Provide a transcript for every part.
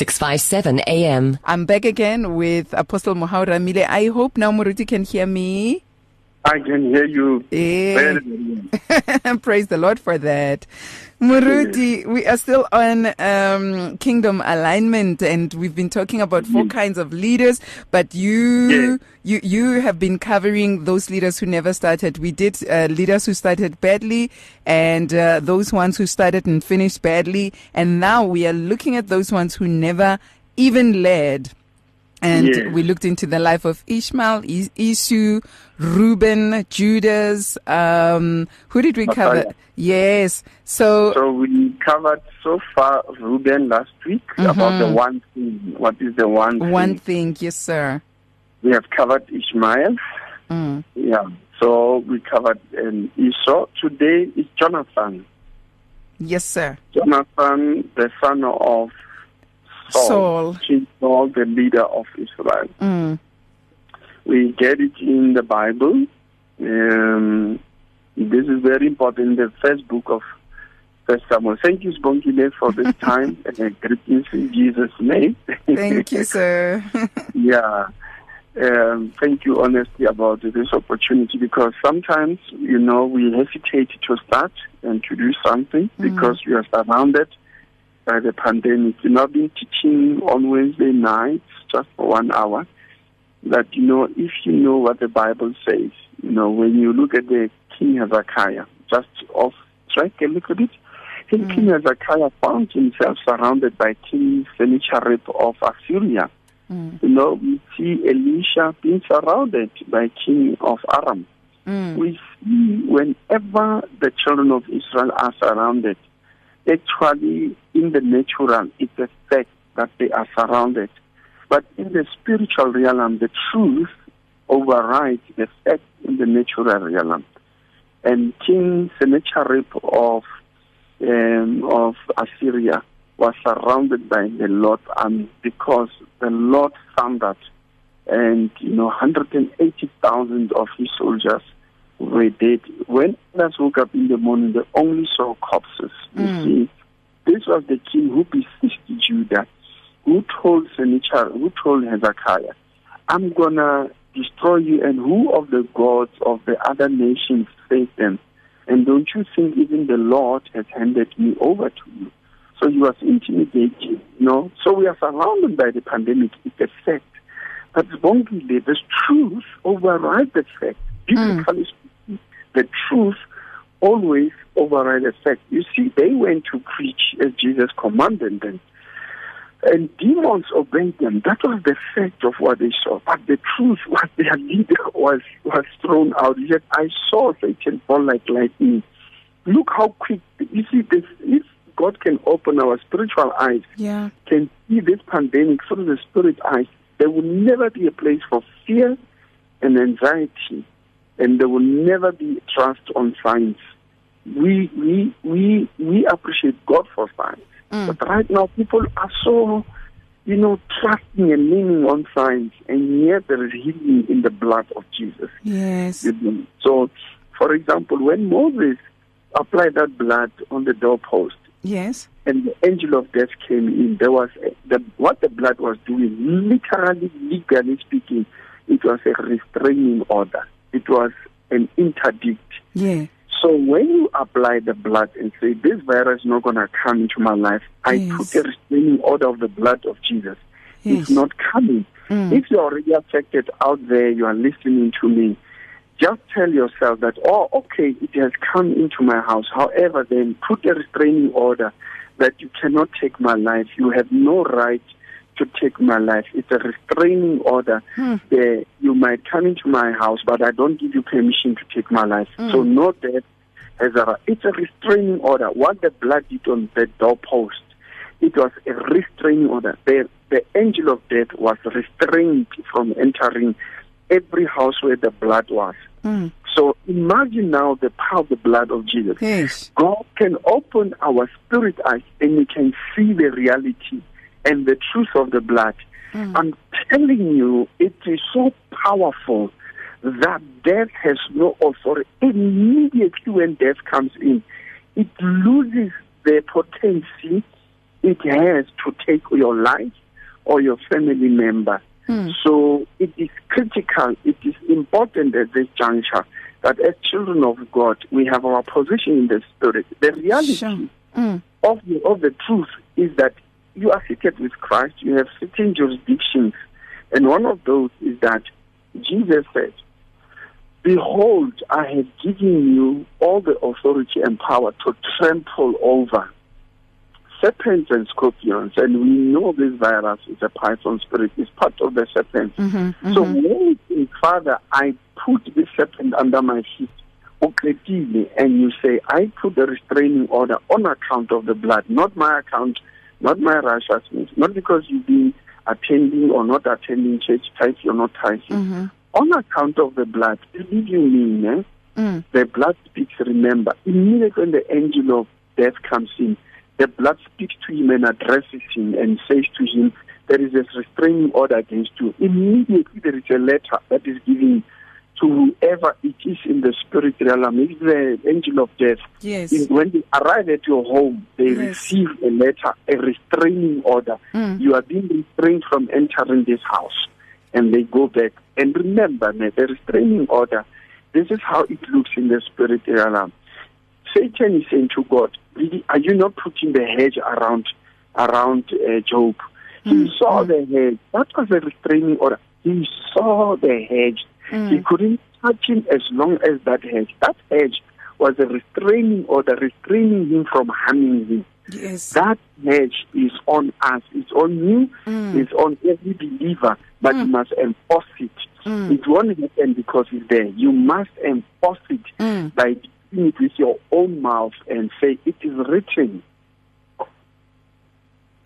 657 AM. I'm back again with Apostle Mohau Rammile. I hope now Moruti can hear me. I can hear you Eh. very, very well. Praise the Lord for that. Muruti, we are still on um, kingdom alignment and we've been talking about four kinds of leaders, but you Yes. you you have been covering those leaders who never started. We did uh, leaders who started badly and uh, those ones who started and finished badly, and now we are looking at those ones who never even led. And Yes. we looked into the life of Ishmael, Is- Esau, Reuben, Judas. Um, who did we cover? Yes. So, So we covered so far Reuben last week about the one thing. What is the one thing? Mm-hmm. one thing, yes, sir. We have covered Ishmael. Mm. Yeah. So we covered um, Esau. Today is Jonathan. Yes, sir. Jonathan, the son of Saul. King Saul, the leader of Israel. Mm. We get it in the Bible. Um, this is very important. The first book of First Samuel. Thank you, Sponkile, for this time. and greetings in Jesus' name. Thank you, sir. yeah. Um, thank you, honestly, about this opportunity because sometimes, you know, we hesitate to start and to do something because we are surrounded by the pandemic. You know, I've been teaching on Wednesday nights just for one hour that, you know, if you know what the Bible says, you know, when you look at the King Hezekiah, just off track a little bit, King King Hezekiah found himself surrounded by King Sennacherib of Assyria. You know, we see Elisha being surrounded by king of Aram. Mm. We see whenever the children of Israel are surrounded, actually in the natural, it's a fact that they are surrounded. But in the spiritual realm, the truth overrides the fact in the natural realm. And King Sennacherib of um, of Assyria was surrounded by the Lord army because the Lord thundered, and you know, 180,000 of his soldiers were dead. When others woke up in the morning, they only saw corpses. You hmm. see, this was the king who besieged Judah, who told Sennacherib, who told Hezekiah, "I'm gonna destroy you, and who of the gods of the other nations face them?" And don't you think even the Lord has handed me over to you? So he was intimidated, you know. So we are surrounded by the pandemic. It's a fact. But Bongile, the truth overrides the fact. Hmm. Biblically speaking, the truth always overrides the fact. You see, they went to preach as Jesus commanded them. And demons obeyed them. That was the fact of what they saw. But the truth was their leader was, was thrown out. Yet I saw Satan fall like lightning. Look how quick. You see, this, if God can open our spiritual eyes, Yeah. can see this pandemic through the spirit eyes, there will never be a place for fear and anxiety, and there will never be trust on science. We we we we appreciate God for science, mm. but right now people are so, you know, trusting and leaning on science, and yet there is healing in the blood of Jesus. Yes. So, for example, when Moses applied that blood on the doorpost, Yes. and the angel of death came in, there was a, the, what the blood was doing, literally, legally speaking, it was a restraining order. It was an interdict. Yeah. So when you apply the blood and say, this virus is not going to come into my life, I Yes. put a restraining order of the blood of Jesus. Yes. It's not coming. Mm. If you're already affected out there, you are listening to me, just tell yourself that, oh, okay, it has come into my house. However, then put a restraining order that you cannot take my life. You have no right to take my life. It's a restraining order. Hmm. Uh, you might come into my house, but I don't give you permission to take my life. So no death has a. It's a restraining order. What the blood did on the doorpost, it was a restraining order. The, the angel of death was restrained from entering every house where the blood was. Mm. So imagine now the power of the blood of Jesus. Yes. God can open our spirit eyes and we can see the reality and the truth of the blood. I'm telling you, it is so powerful that death has no authority. Immediately when death comes in, it loses the potency it has to take your life or your family member. Mm. So it is critical, it is important at this juncture that as children of God, we have our position in the spirit. The reality Sure. Mm. of the of the truth is that you are seated with Christ. You have certain jurisdictions, and one of those is that Jesus said, "Behold, I have given you all the authority and power to trample over serpents and scorpions." And we know this virus is a python spirit; it's part of the serpent. Mm-hmm. So when you Father, I put the serpent under my feet, and you say, I put the restraining order on account of the blood, not my account, not my rash righteousness, not because you've been attending or not attending church, tithe or not tithing. Mm-hmm. On account of the blood, believe you me, eh? Mm. the blood speaks, remember. Immediately when the angel of death comes in, the blood speaks to him and addresses him and says to him, there is a restraining order against you. Immediately there is a letter that is given to whoever it is in the spirit realm. If the angel of death, Yes. when they arrive at your home, they Yes. receive a letter, a restraining order. Mm. You are being restrained from entering this house. And they go back. And remember, ne, the restraining order, this is how it looks in the spirit realm. Satan is saying to God, really, are you not putting the hedge around around uh, Job? He Mm, saw mm. the hedge. That was a restraining order. He saw the hedge. He Mm. couldn't touch him as long as that hedge. That hedge was a restraining order, restraining him from harming him. Yes. That hedge is on us. It's on you. Mm. It's on every believer. But you Mm. must enforce it. Mm. It won't happen because it's there. You must enforce it Mm. by doing it with your own mouth and say, It is written.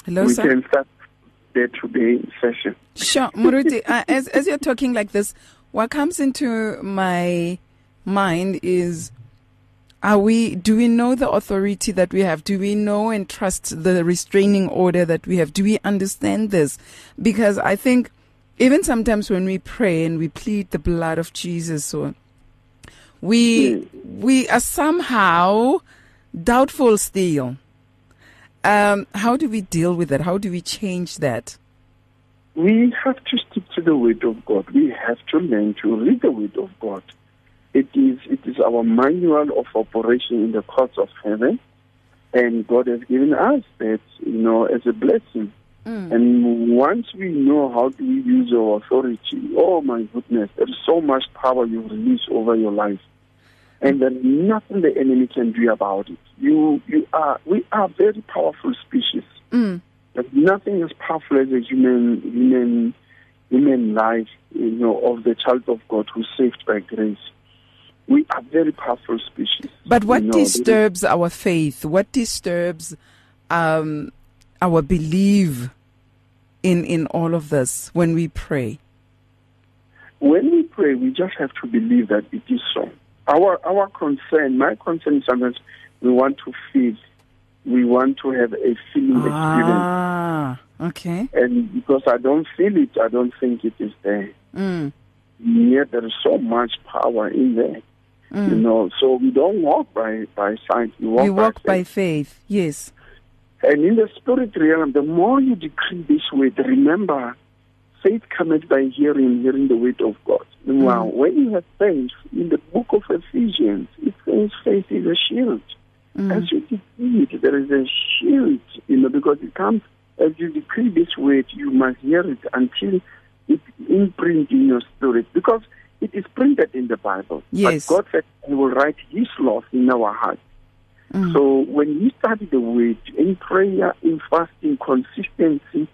Hello, we sir. can start there today session. Sure, Muruti. uh, as as you're talking like this, what comes into my mind is: Are we? Do we know the authority that we have? Do we know and trust the restraining order that we have? Do we understand this? Because I think even sometimes when we pray and we plead the blood of Jesus, or we we are somehow doubtful still. Um, how do we deal with that? How do we change that? We have to stick to the word of God. We have to learn to read the word of God. It is it is our manual of operation in the courts of heaven, and God has given us that you know as a blessing. Mm. And once we know how to use our authority, oh my goodness, there is so much power you release over your life. And there's nothing the enemy can do about it. You you are we are very powerful species. Mm. But nothing as powerful as a human human human life, you know, of the child of God who's saved by grace. We are very powerful species. But what You know, is- disturbs our faith? What disturbs um, our belief in in all of this when we pray? when we pray, we just have to believe that it is so. Our our concern, my concern is sometimes we want to feel, we want to have a feeling experience, Ah, okay. and because I don't feel it, I don't think it is there. Mm, Yet there is so much power in there, you mm. know. So we don't walk by by sight. We walk, We walk by, by faith. Yes. And in the spirit realm, the more you decree this word, remember, faith cometh by hearing, hearing the word of God. Now, when you have faith, in the book of Ephesians, it says faith is a shield. Mm. As you decree it, there is a shield, you know, because it comes, as you decree this word, you must hear it until it imprint in your spirit. Because it is printed in the Bible. Yes. But God said, He will write His laws in our hearts. Mm. So when you study the word in prayer, in fasting, consistency,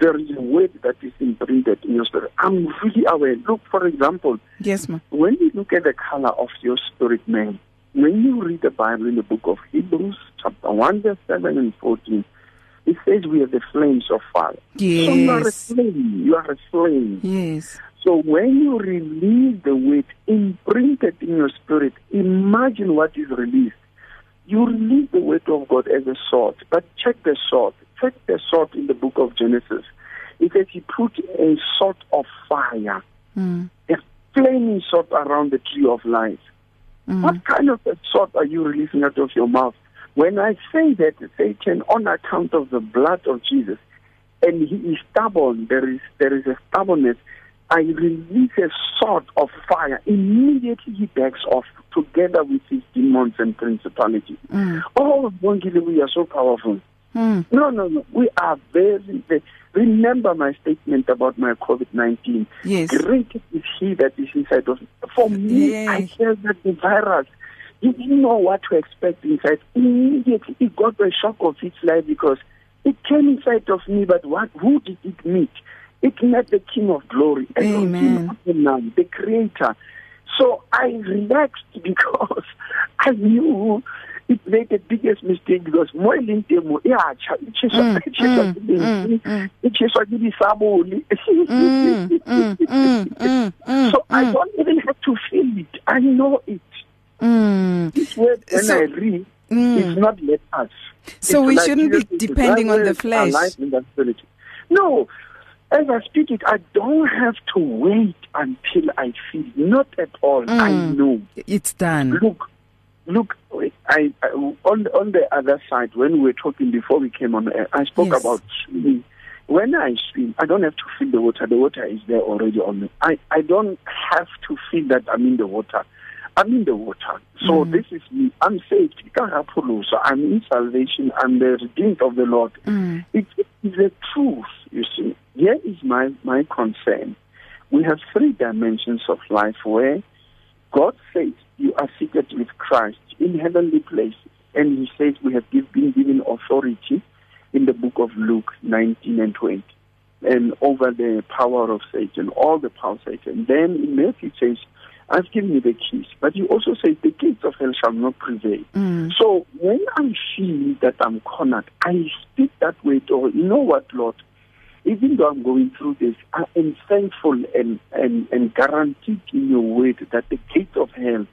there is a word that is imprinted in your spirit. I'm really aware. Look, for example, Yes, ma. when you look at the color of your spirit man, when you read the Bible in the book of Hebrews, chapter 1, verse 7 and 14, it says we are the flames of fire. So you are a Yes. flame. You are a flame. Yes. So when you release the word imprinted in your spirit, imagine what is released. You release the word of God as a sword, but check the sword. Check the sword in the book of Genesis. It says he put a sword of fire, Mm. a flaming sword around the tree of life. Mm. What kind of a sword are you releasing out of your mouth? When I say that Satan, on account of the blood of Jesus, and he is stubborn, there is there is a stubbornness. I release a sword of fire. Immediately he backs off together with his demons and principalities. Mm. Oh, Bongile, we are so powerful. Mm. No, no, no. We are very, very. Remember my statement about my COVID 19. Yes. Great is he that is inside of me. For me, Yes. I felt that the virus, you didn't know what to expect inside. Immediately, it got the shock of its life because it came inside of me, but what? who did it meet? It met the King of Glory, Amen. The Creator. So I relaxed because I knew it made the biggest mistake because mo e leng teng mo e a tjha e tjheswa Mm, e tjheswa mm, ke metsi, mm, e tjheswa ke disabole Mm, mm, mm, mm, mm, so I mm, don't even have to feel it I know it mm. this word when So- I read Mm. it's not let us So It's we like shouldn't be depending on the flesh. alive in the spirit. no as I speak it I don't have to wait until I feel not at all I Mm. know It's done. Look, look. I, I on on the other side when we were talking before we came on air, I spoke Yes. about swimming. When I swim, I don't have to feel the water. The water is there already on me. I I don't have to feel that I'm in the water. I'm in the water. So Mm. this is me. I'm saved. So I'm in salvation. I'm the redeemed of the Lord. Mm. It is the truth, you see. Here is my, my concern. We have three dimensions of life where God says you are seated with Christ in heavenly places. And he says we have been given authority in the book of Luke 19 and 20 and over the power of Satan, all the power of Satan. Then in Matthew says, I've given you the keys. But you also say, the gates of hell shall not prevail. Mm. So when I feel that I'm cornered, I speak that way to you know what, Lord? Even though I'm going through this, I am thankful and, and, and guaranteed in your word that the gate of hell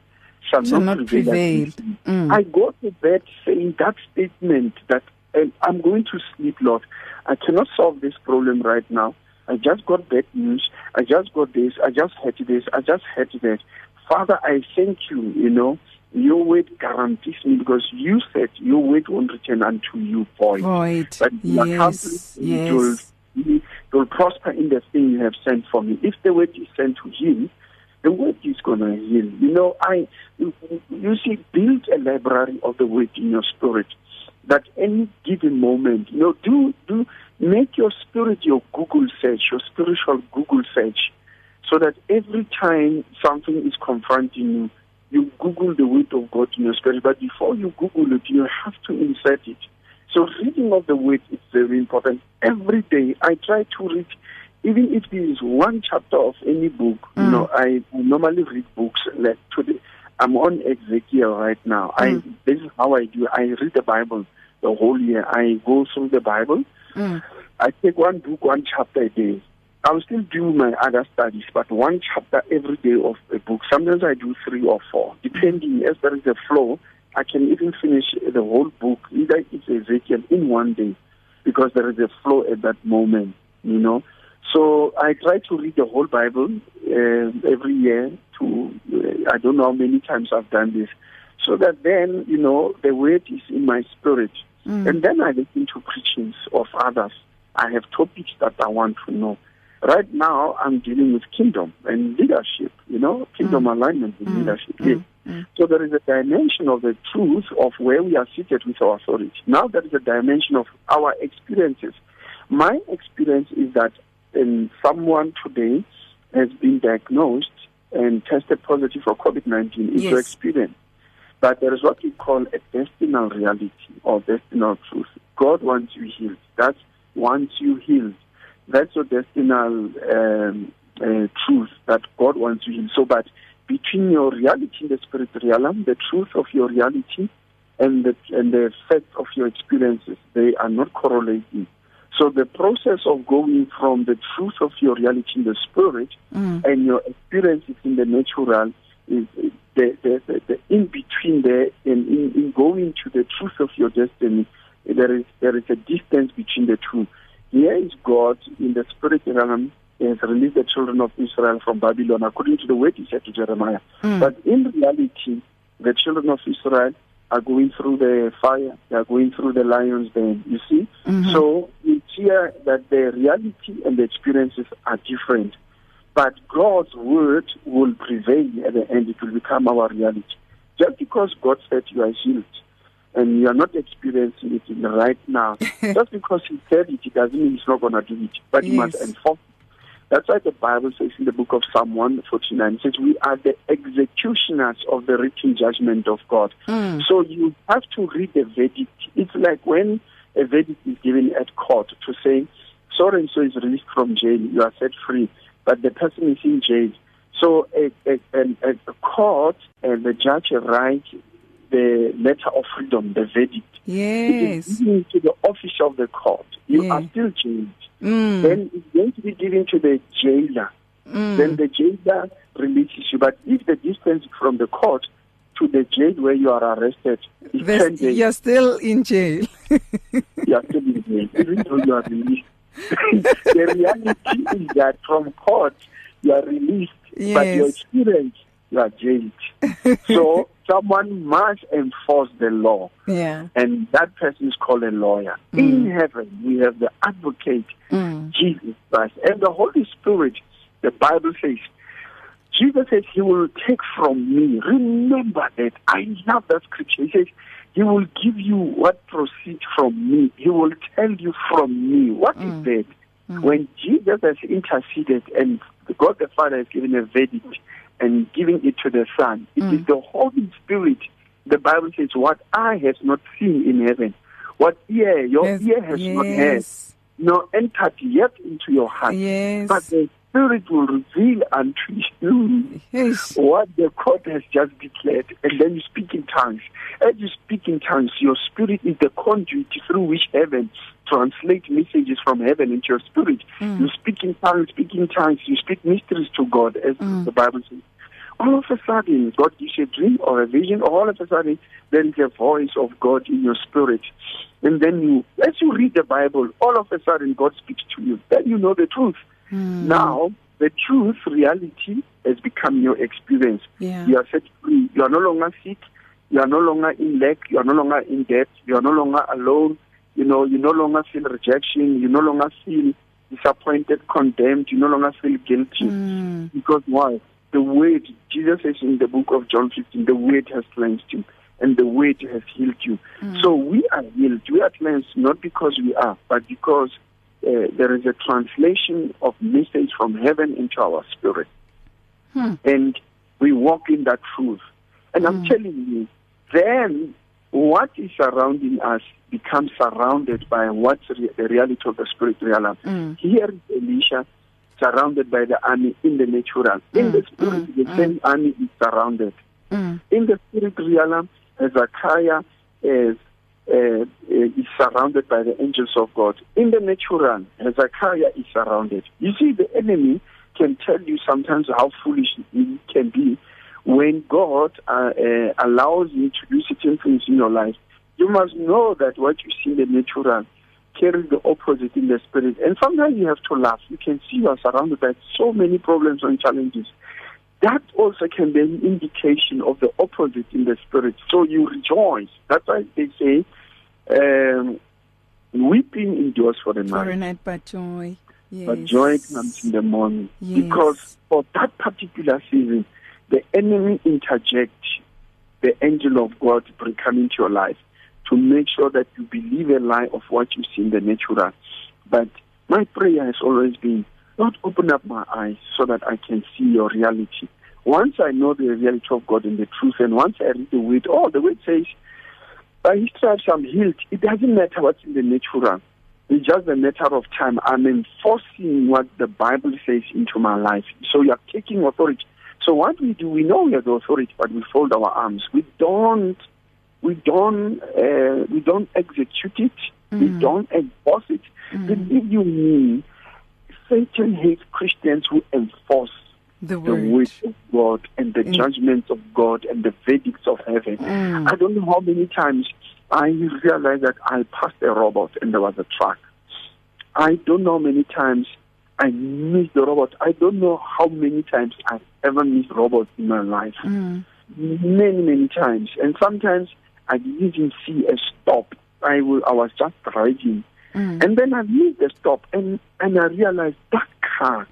shall, Shall not, not prevail. prevail. Mm. I go to bed saying that statement that and I'm going to sleep, Lord. I cannot solve this problem right now. I just got bad news. I just got this. I just had this. I just had that. Father, I thank you, you know. Your word guarantees me because you said your word won't return unto you void. Void. But Yes. accomplish it will, Yes. it will prosper in the thing you have sent for me. If the word is sent to heal, the word is going to heal. You know, I, you, you see, build a library of the word in your spirit. That any given moment, you know, do do make your spirit your Google search, your spiritual Google search, so that every time something is confronting you, you Google the word of God in your spirit. But before you Google it, you have to insert it. So reading of the word is very important. Every day I try to read, even if there is one chapter of any book. You Mm. know, I normally read books. Like today, I'm on Ezekiel right now. I Mm. this is how I do. I read the Bible the whole year. I go through the Bible. Mm. I take one book, one chapter a day. I'll still do my other studies, but one chapter every day of a book. Sometimes I do three or four, depending as there is a flow. I can even finish the whole book, either it's Ezekiel in one day, because there is a flow at that moment, you know. So I try to read the whole Bible uh, every year. To uh, I don't know how many times I've done this, so that then you know the word is in my spirit. Mm. And then I listen to preachings of others. I have topics that I want to know. Right now, I'm dealing with kingdom and leadership, you know, kingdom alignment and Mm. leadership. Mm. Yes. Mm. So there is a dimension of the truth of where we are seated with our authority. Now there is a dimension of our experiences. My experience is that um, someone today has been diagnosed and tested positive for COVID-19 is your Yes. experience. But there is what we call a destinal reality or destinal truth. God wants you healed. That's wants you healed. That's your destinal um, uh, truth that God wants you healed. So, but between your reality in the spirit realm, the truth of your reality, and the and the fact of your experiences, they are not correlating. So the process of going from the truth of your reality in the spirit Mm. and your experiences in the natural is the, the, the, the in between there and in, in going to the truth of your destiny there is there is a distance between the two here is god in the spirit realm he has released the children of israel from babylon according to the word he said to jeremiah Mm. but in reality the children of israel are going through the fire, they are going through the lion's den. You see? Mhm. So it's here that the reality and the experiences are different. But God's word will prevail at the end. It will become our reality. Just because God said you are healed and you are not experiencing it in right now, just because He said it, it doesn't mean He's not going to do it. But you must Yes. enforce it. That's why the Bible says in the book of Psalm 149, it says, We are the executioners of the written judgment of God. Mm. So you have to read the verdict. It's like when a verdict is given at court to say, so and so is released from jail, you are set free, but the person is in jail. So a, a, a, a court and the judge write the letter of freedom, the verdict. Yes. is given to the officer of the court. You are still jailed. Mm. Then it's going to be given to the jailer Mm. then the jailer releases you. But if the distance from the court to the jail where you are arrested is There's- 10 days, You're still in jail. you are still in jail, even though you are released. the reality is that from court, you are released, but your experience, you are jailed. so someone must enforce the law, yeah. and that person is called a lawyer. In heaven, we have the advocate, Mm. Jesus Christ. And the Holy Spirit, the Bible says, Jesus says, He will take from me. Remember that. I love that scripture. He says, He will give you what proceeds from me. He will tell you from me. What is Mm. that? When Jesus has interceded and God the Father has given a verdict and giving it to the Son, it is Mm. the Holy Spirit. The Bible says, What eye has not seen in heaven, what ear your Yes. ear has not heard, nor entered yet into your heart. Yes. But the Spirit will reveal unto you Yes. what the court has just declared, and then you speak in tongues. As you speak in tongues, your spirit is the conduit through which heaven translates messages from heaven into your spirit. Mm. You speak in tongues, speak in tongues, you speak mysteries to God, as Mm. the Bible says. All of a sudden, God gives you a dream or a vision, all of a sudden, there is a voice of God in your spirit. And then you, as you read the Bible, all of a sudden, God speaks to you. Then you know the truth. Mm. Now, the truth, reality, has become your experience. Yeah. You are set free. You are no longer sick. You are no longer in lack. You are no longer in debt. You are no longer alone. You know, you no longer feel rejection. You no longer feel disappointed, condemned. You no longer feel guilty. Mm. Because why? The weight, Jesus says in the book of John 15, the weight has cleansed you and the weight has healed you. So we are healed. We are cleansed not because we are, but because uh, there is a translation of message from heaven into our spirit. Hmm. And we walk in that truth. And I'm telling you, then what is surrounding us becomes surrounded by what's re- the reality of the spirit realm. Mm. Here is Elisha surrounded by the army in the natural. In Mm, the spirit, mm, the mm. same army is surrounded. In the spirit realm, Hezekiah is, uh, is surrounded by the angels of God. In the natural, Hezekiah is surrounded. You see, the enemy can tell you sometimes how foolish he can be when God uh, uh, allows you to do certain things in your life. You must know that what you see in the natural carries the opposite in the spirit. And sometimes you have to laugh. You can see you are surrounded by so many problems and challenges that also can be an indication of the opposite in the spirit. So you rejoice. That's why they say, um, weeping endures for the For a night, night, but joy. Yes. but joy comes in the morning. Yes. Because for that particular season, the enemy interjects the angel of God to come into your life to make sure that you believe a lie of what you see in the natural. But my prayer has always been, Lord, open up my eyes so that I can see your reality. Once I know the reality of God and the truth, and once I read the word, oh, the word says, by his stripes I'm healed. It doesn't matter what's in the natural. It's just a matter of time. I'm enforcing what the Bible says into my life. So you are taking authority. So what we do, we know we have the authority, but we fold our arms. We don't, we don't, uh, we don't execute it. We Mm. don't enforce it. Believe you me, Satan hates Christians who enforce The the word. word of God and the Mm. judgments of God and the verdicts of heaven. Mm. I don't know how many times I realized that I passed a robot and there was a truck. I don't know how many times I missed the robot. I don't know how many times I've ever missed robots in my life. Mm. Many, many times. And sometimes I didn't even see a stop. I, will, I was just driving. Mm. And then I missed the stop and, and I realized that car,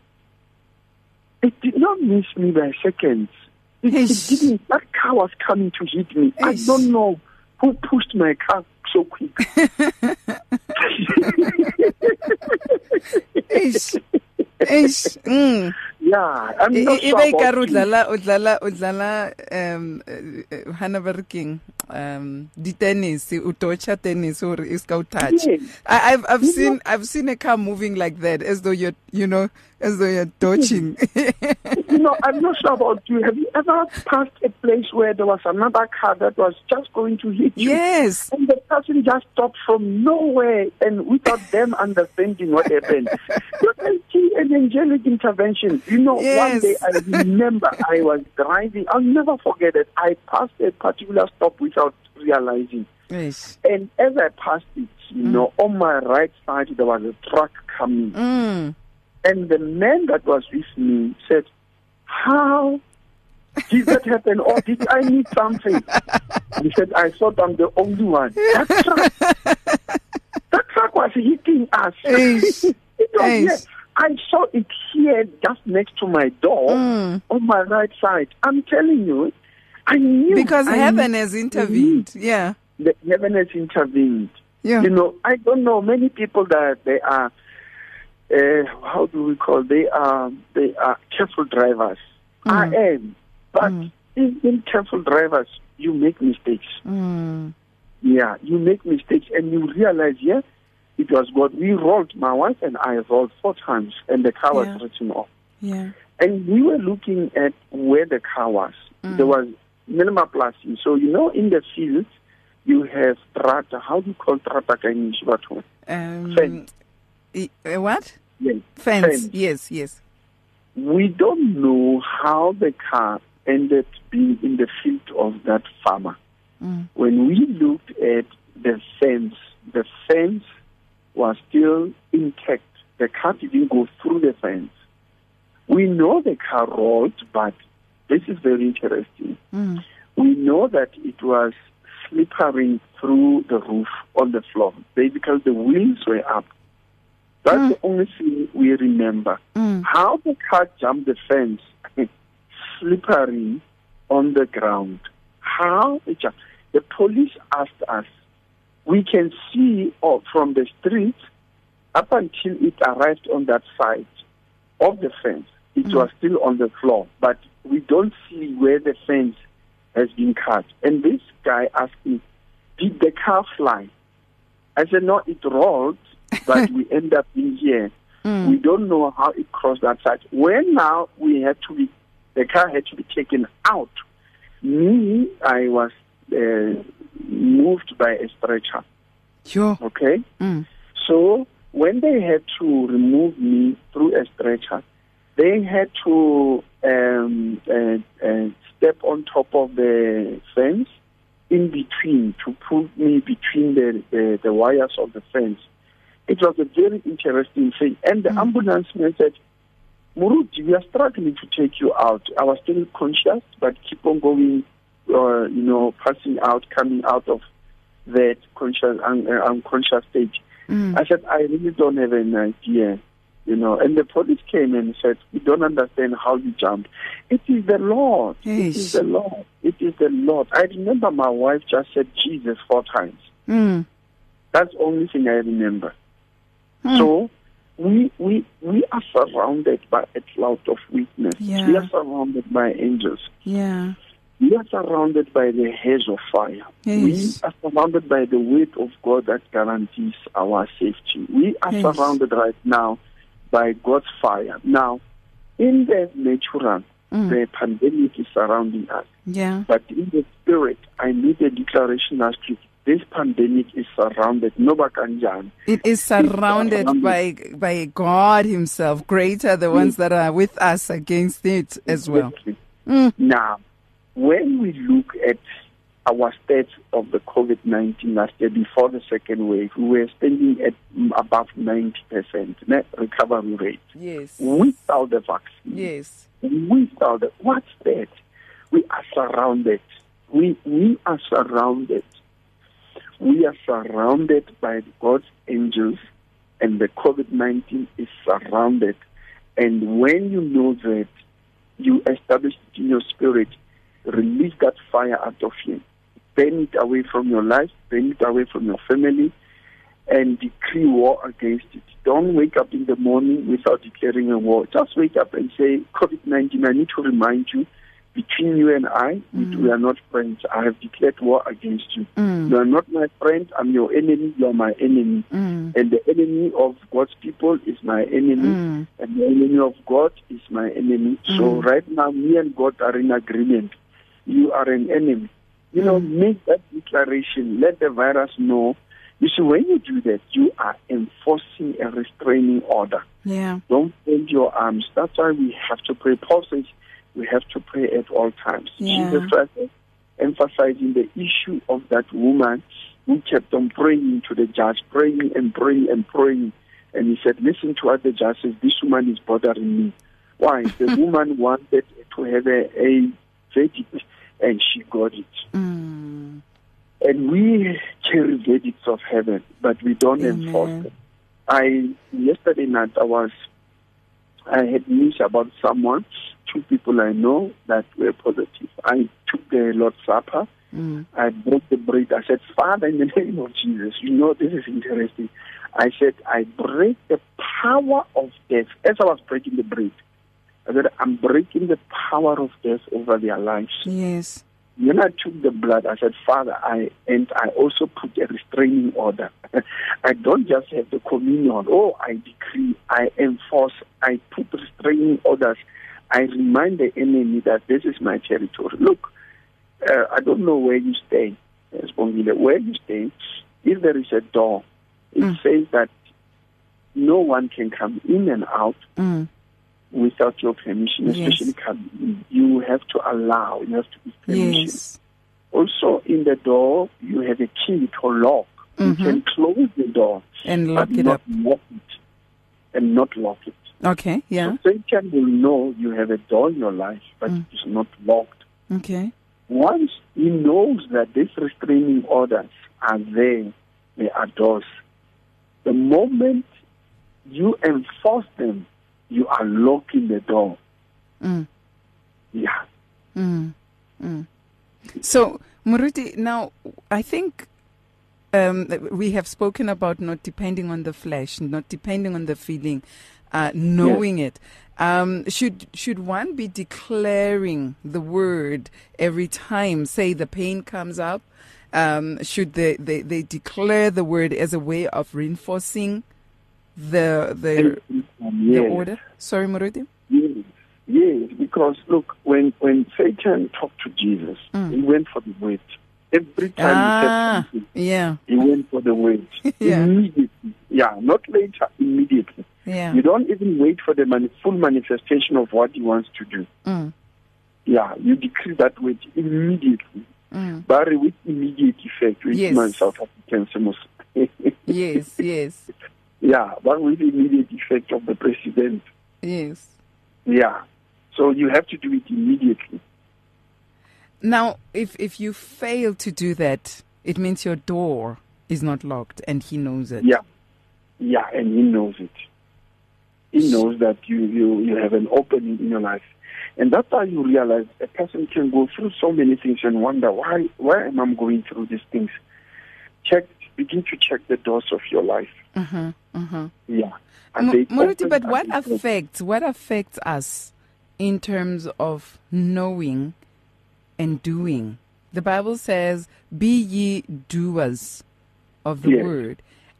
it did not miss me by seconds. It, it didn't, that car was coming to hit me. I don't know who pushed my car so quick. Eish. Eish. Mm. Yeah, I'm not e, ka re udlala udlala udlala um hana berking um di tennis tennis or is ka touch. Yes. I, I've I've seen I've seen a car moving like that as though you're you know as though you're touching. you know, I'm not sure about you. Have you ever passed a place where there was another car that was just going to hit you? Yes. And the person just stopped from nowhere and without them understanding what happened. you can see an angelic intervention. You know, Yes. one day I remember I was driving. I'll never forget it. I passed a particular stop without realizing. Eish. And as I passed it, you know, on my right side there was a truck coming. Mm. And the man that was with me said, How did that happen? Or did I need something? He said, I thought I'm the only one. That truck, that truck was hitting us. Eish. it was Eish. I saw it here just next to my door Mm. on my right side. I'm telling you, I knew. Because I heaven knew has intervened. Yeah. that heaven has intervened. Yeah. You know, I don't know many people that they are. Uh, how do we call? They are they are careful drivers. I am, but Mm. even careful drivers, you make mistakes. Mm. Yeah, you make mistakes, and you realize, yeah, it was God. We rolled, my wife and I rolled four times, and the car was Yeah. written off. Yeah. And we were looking at where the car was. Mm. There was minimal plastic. So you know, in the field, you have strata. How do you call strata? Can you Um, Fence. e- uh, what? Yes. Fence. Fence. Yes, yes. We don't know how the car ended being in the field of that farmer. Mm. When we looked at the fence, the fence was still intact. The car didn't go through the fence. We know the car rolled, but this is very interesting. Mm. We know that it was slippering through the roof on the floor. Basically, the wheels were up. That's Mm. the only thing we remember. Mm. How the car jumped the fence, slippery on the ground. How it jumped. The police asked us. We can see oh, from the street up until it arrived on that side of the fence. It Mm. was still on the floor, but we don't see where the fence has been cut. And this guy asked me, "Did the car fly?" I said, "No, it rolled, but we end up in here." Mm. We don't know how it crossed that side. When now we had to be, the car had to be taken out. Me, I was uh, moved by a stretcher. Sure. Okay, Mm. so when they had to remove me through a stretcher, they had to um, uh, uh, step on top of the fence in between to put me between the, the, the wires of the fence. It was a very interesting thing. And the Mm. ambulance man said, Muruti, we are struggling to take you out. I was still conscious, but keep on going, uh, you know, passing out, coming out of that conscious, un- uh, unconscious stage. Mm. I said, I really don't have an idea, you know. And the police came and said, we don't understand how you jumped. It is the Lord. It Yes. is the Lord. It is the Lord. I remember my wife just said Jesus four times. Mm. That's the only thing I remember. Mm. So we we we are surrounded by a cloud of witness. Yeah. We are surrounded by angels. Yeah. We are surrounded by the haze of fire. Yes. We are surrounded by the weight of God that guarantees our safety. We are Yes. surrounded right now by God's fire. Now, in the natural, Mm. the pandemic is surrounding us. Yeah. But in the spirit, I made a declaration as to This pandemic is surrounded. It is surrounded surrounded. by by God Himself. Greater the ones that are with us against it as well. Mm. Now, when we look at our stats of the COVID 19 last year before the second wave, we were standing at above 90% net recovery rate Yes. without the vaccine. Yes. Without the, what's that? We are surrounded. We, we are surrounded we are surrounded by God's angels, and the COVID 19 is surrounded. And when you know that, you establish it in your spirit, release that fire out of you, burn it away from your life, burn it away from your family, and decree war against it. Don't wake up in the morning without declaring a war. Just wake up and say, COVID 19, I need to remind you between you and I, mm. we are not friends. I have declared war against you. Mm. You are not my friend. I'm your enemy. You are my enemy. Mm. And the enemy of God's people is my enemy. Mm. And the enemy of God is my enemy. So mm. right now, me and God are in agreement. You are an enemy. You know, mm. make that declaration. Let the virus know. You see, when you do that, you are enforcing a restraining order. Yeah. Don't bend your arms. That's why we have to pray. Paul says, we have to pray at all times. Yeah. Jesus Christ emphasizing the issue of that woman who kept on praying to the judge, praying and praying and praying. And he said, Listen to what the judge says, this woman is bothering me. Why? The woman wanted to have a, a verdict and she got it. Mm. And we carry verdicts of heaven, but we don't Amen. enforce them. I yesterday night I was I had news about someone two people I know that were positive. I took the Lord's Supper. Mm. I broke the bread. I said, Father, in the name of Jesus, you know, this is interesting. I said, I break the power of death. As I was breaking the bread, I said, I'm breaking the power of death over their lives. Yes. When I took the blood, I said, Father, I and I also put a restraining order. I don't just have the communion. Oh, I decree, I enforce, I put restraining orders I remind the enemy that this is my territory. Look, uh, I don't know where you stay, Spongile. Where you stay, if there is a door, it mm. says that no one can come in and out mm. Without your permission, especially yes. You have to allow, you have to give permission. Yes. Also, in the door, you have a key to lock. Mm-hmm. You can close the door and lock it up. Lock it, and not lock it. Okay, yeah. So Satan will know you have a door in your life, but Mm. it's not locked. Okay. Once he knows that these restraining orders are there, they are doors. The moment you enforce them, you are locking the door. Mm. Yeah. Mm. Mm. So, Muruti, now I think um, we have spoken about not depending on the flesh, not depending on the feeling, uh, knowing it. Um, should should one be declaring the word every time? Say the pain comes up. Um, should they, they, they declare the word as a way of reinforcing the the the order? Sorry, Muruti. Yes. Yes, because look, when when Satan talked to Jesus, Mm. he went for the weight. Every time Ah, he said something, yeah, he went for the weight. Yeah. Immediately. Yeah, not later, immediately. yeah. You don't even wait for the mani- full manifestation of what he wants to do. Mm, Yeah, you decree that weight immediately. mm. Barry with immediate effect, which Yes. South African. Yes, yes, yeah, but with immediate effect of the president. yes. Yeah. So you have to do it immediately. Now, if if you fail to do that, it means your door is not locked, and he knows it. Yeah. Yeah, and he knows it. He knows that you, you, you have an opening in your life. And that's how you realize a person can go through so many things and wonder why why am I going through these things? Check begin to check the doors of your life. Uh-huh, uh-huh. Yeah. M- they Moruti, but what affects what affects us in terms of knowing and doing? The Bible says, "Be ye doers of the Yes. word,"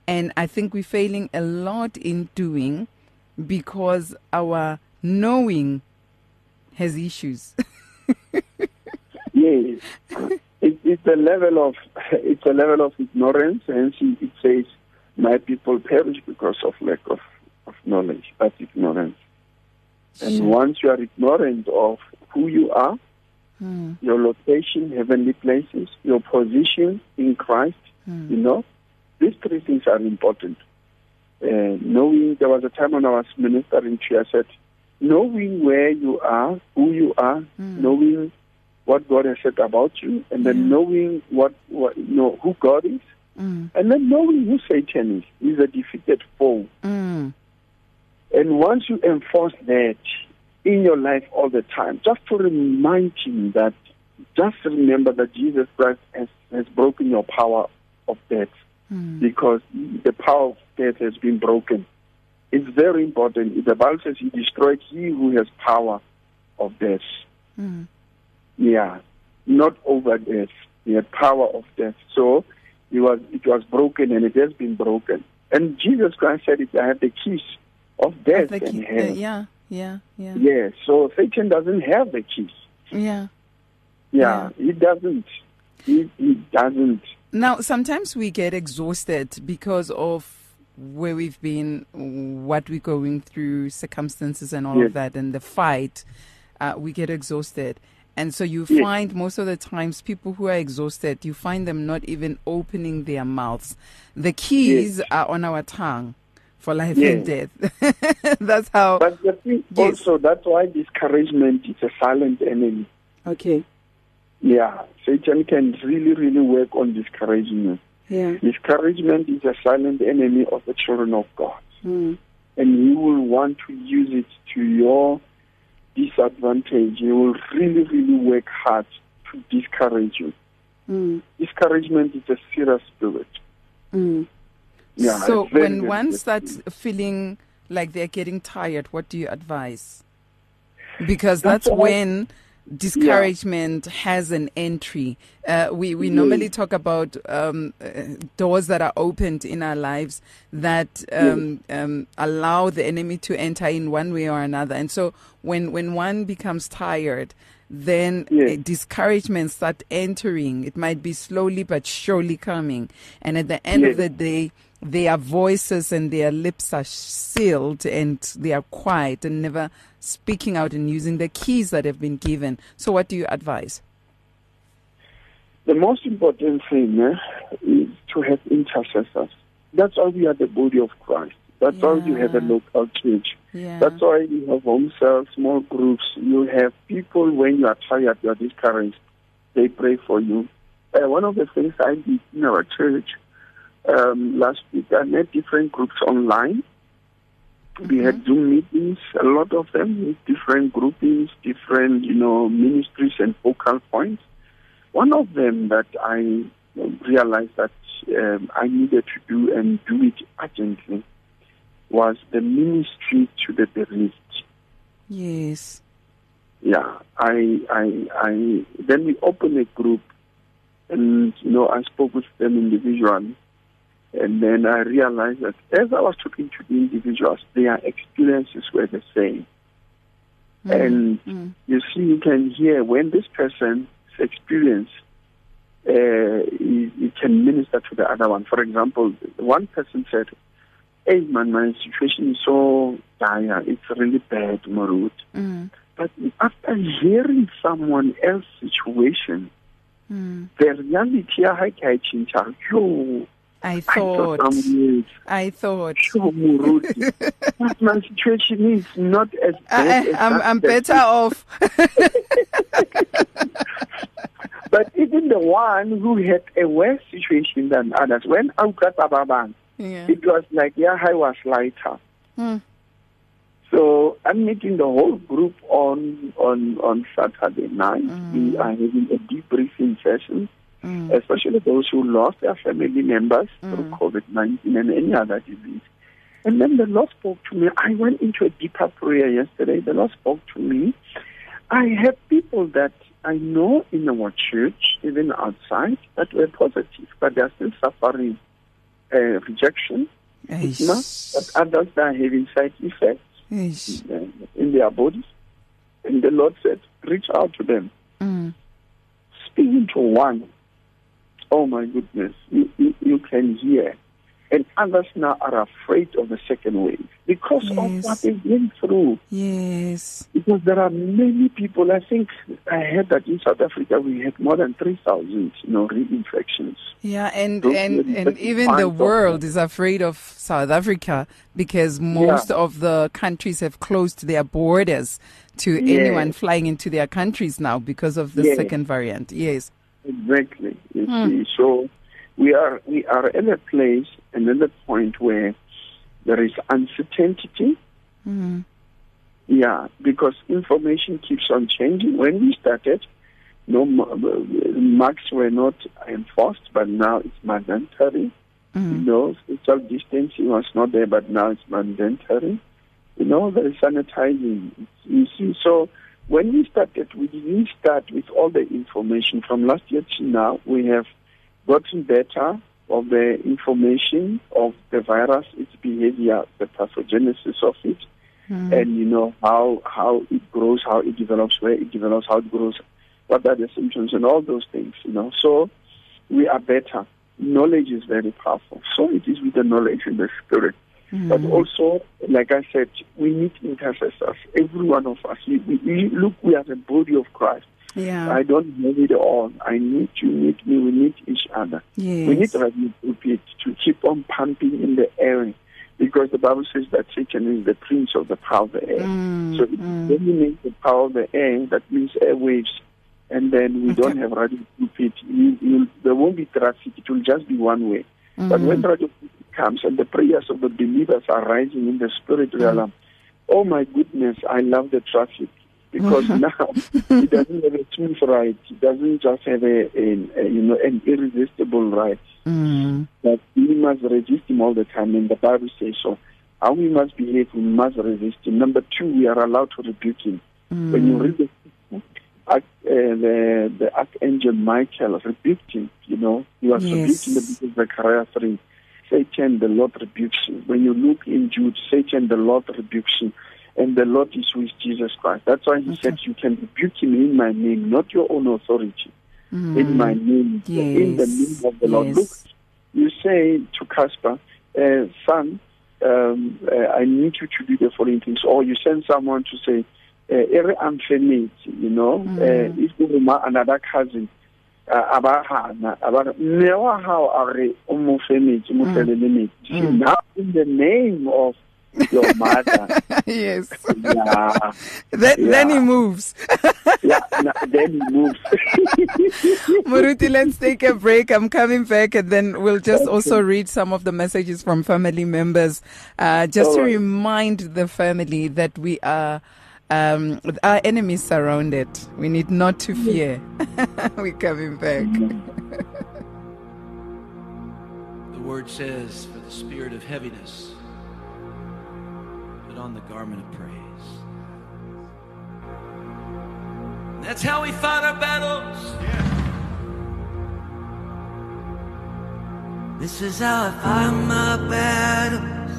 and I think we're failing a lot in doing because our knowing has issues. Yes. It, it's a level of it's a level of ignorance, and it says, "My people perish because of lack of, of knowledge." That's ignorance. And Sure. once you are ignorant of who you are, Hmm, your location, heavenly places, your position in Christ, hmm, you know, these three things are important. Uh, knowing there was a time when I was ministering to you, I said, knowing where you are, who you are, hmm. knowing what God has said about you, and then Yeah. knowing what, what you know who God is, Mm. And then knowing who Satan is, he's a defeated foe. Mm. And once you enforce that in your life all the time, just to remind him that, just remember that Jesus Christ has, has broken your power of death Mm. because the power of death has been broken. It's very important. The Bible says he destroyed he who has power of death. Mm. Yeah, not over death. He had power of death. So it was it was broken and it has been broken. And Jesus Christ said it, I have the keys of death The and hell. the- yeah, yeah, yeah, Yes, so Satan doesn't have the keys. yeah. Yeah, he doesn't. He, he doesn't. Now, sometimes we get exhausted because of where we've been, what we're going through, circumstances, and all Yes. of that, and the fight. Uh, we get exhausted. And so you Yes. find most of the times people who are exhausted, you find them not even opening their mouths. The keys Yes. are on our tongue for life Yes. and death. That's how. But the thing also, that's why discouragement is a silent enemy. okay. Yeah, Satan can really, really work on discouragement. Yeah. Discouragement is a silent enemy of the children of God. Mm. And you will want to use it to your disadvantage. He will really, really work hard to discourage you. Mm. Discouragement is a serious spirit. Mm. Yeah, so very, when very one starts feeling like they're getting tired, what do you advise? Because That's that's, when discouragement has an entry. Uh, we we Yes. normally talk about um, uh, doors that are opened in our lives that um, um, allow the enemy to enter in one way or another. And so when when one becomes tired, then Yes. uh, discouragement start entering. It might be slowly but surely coming. And at the end of the day, their voices and their lips are sealed and they are quiet and never speaking out and using the keys that have been given. So, what do you advise? The most important thing eh, is to have intercessors. That's why we are the body of Christ. That's why you have a Yeah. local church. Yeah. That's why you have home cells, small groups. You have people when you are tired, you are discouraged. They pray for you. Uh, one of the things I did in our church um, last week, I met different groups online. We had Zoom meetings, a lot of them with different groupings, different, you know, ministries and focal points. One of them that I realized that um, I needed to do and do it urgently was the ministry to the bereaved. Yes. Yeah, I, I, I. Then we opened a group, and you know, I spoke with them individually, and then I realized that as I was talking to the individuals, their experiences were the same. And Mm. you see, you can hear when this person's experience, uh, it, it can minister to the other one. For example, one person said, "Hey, man, my situation is so dire. It's really bad, Marut." Mm. But after hearing someone else's situation, Mm. the reality I changed. Yo, I I thought thought. I thought. Sure, Muruti. but my situation is not as I, bad as I, I'm, I'm better off. But even the one who had a worse situation than others, when I got Babang, yeah. it was like, yeah, I was lighter. Mm. So I'm meeting the whole group on on on Saturday night. Mm. We are having a debriefing session, Mm. especially those who lost their family members through Mm. COVID-19 and any other disease. And then the Lord spoke to me. I went into a deeper prayer yesterday. The Lord spoke to me. I have people that I know in our church, even outside, that were positive, but they are still suffering uh, rejection, stigma, but others are having side effects Eish. in their bodies. And the Lord said, reach out to them. Mm. Speaking to one, oh my goodness, you, you, you can hear. And others now are afraid of the second wave because of what they went through. Yes. Because there are many people, I think I heard that in South Africa we had more than 3,000 you know, reinfections. Yeah, and Those and, and even the world is afraid of South Africa because most of the countries have closed their borders to Yes. anyone flying into their countries now because of the Yes. second variant. Yes. Exactly. You Hmm. see. So we are we are at a place and at a point where there is uncertainty. Mm. Yeah, because information keeps on changing. When we started, no masks were not enforced, but now it's mandatory. Mm. You know, social distancing was not there, but now it's mandatory. You know, there is sanitizing. You see, so when we started, we didn't start with all the information. From last year to now, we have gotten better of the information of the virus, its behavior, the pathogenesis of it, Mm. and you know how how it grows, how it develops, where it develops, how it grows, what are the symptoms, and all those things. You know, so we are better. Knowledge is very powerful. So it is with the knowledge and the spirit. Mm. But also, like I said, we need intercessors. Every one of us. We, we, we look, we are the body of Christ. Yeah. I don't have it all. I need you, need me. We need each other. yes. We need Radio Pulpit to keep on pumping in the air because the Bible says that Satan is the prince of the power of the air. Mm, So if mm. when you make the power of the air, that means airwaves, and then we Okay. don't have Radio Pulpit, you, you, there won't be traffic. It will just be one way. But Mm. when Radio comes and the prayers of the believers are rising in the spirit realm, oh my goodness, I love the traffic because now he doesn't have a smooth right. He doesn't just have a, a, a you know an irresistible right. Mm. But we must resist him all the time, and the Bible says so. How we must behave, we must resist him. Number two, we are allowed to rebuke him. Mm. When you read the, uh, the the archangel Michael rebuked him, you know, he was Yes. rebuked in the book of Zechariah three. Satan, the Lord rebukes you. When you look in Jude, Satan, the Lord rebukes you. And the Lord is with Jesus Christ. That's why he Okay. said, You can rebuke him in my name, not your own authority. Mm. In my name, in the name of the Lord. Look, you say to Caspar, uh, son, um, uh, I need you to do the following things. Or you send someone to say, uh, every unfamiliar, you know, Mm. uh, if you have another cousin, uh, aba hana, aba mme wa hao a re o mo femetse, mo Mm. felele metsi. Mm. Now, in the name of your mother, yes. yeah, Then, then he moves. yeah, na- then he moves. Muruti, let's take a break. I'm coming back and then we'll just also read some of the messages from family members. Uh, just to All right. remind the family that we are, um, our enemies surrounded. We need not to fear. We're coming back. The word says, for the spirit of heaviness, put on the garment of praise. That's how we fight our battles. This is how I fight my battles.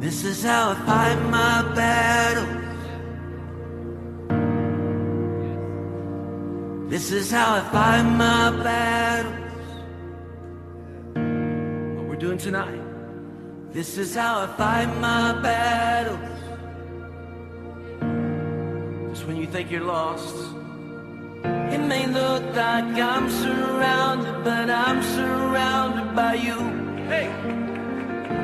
This is how I fight my battles. This is how I fight my battles. What we're doing tonight. This is how I fight my battles. Just when you think you're lost, it may look like I'm surrounded, but I'm surrounded by you. Hey!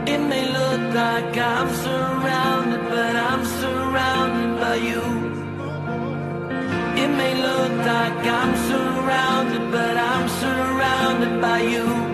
It may look like I'm surrounded, but I'm surrounded by you. It may look like I'm surrounded, but I'm surrounded by you.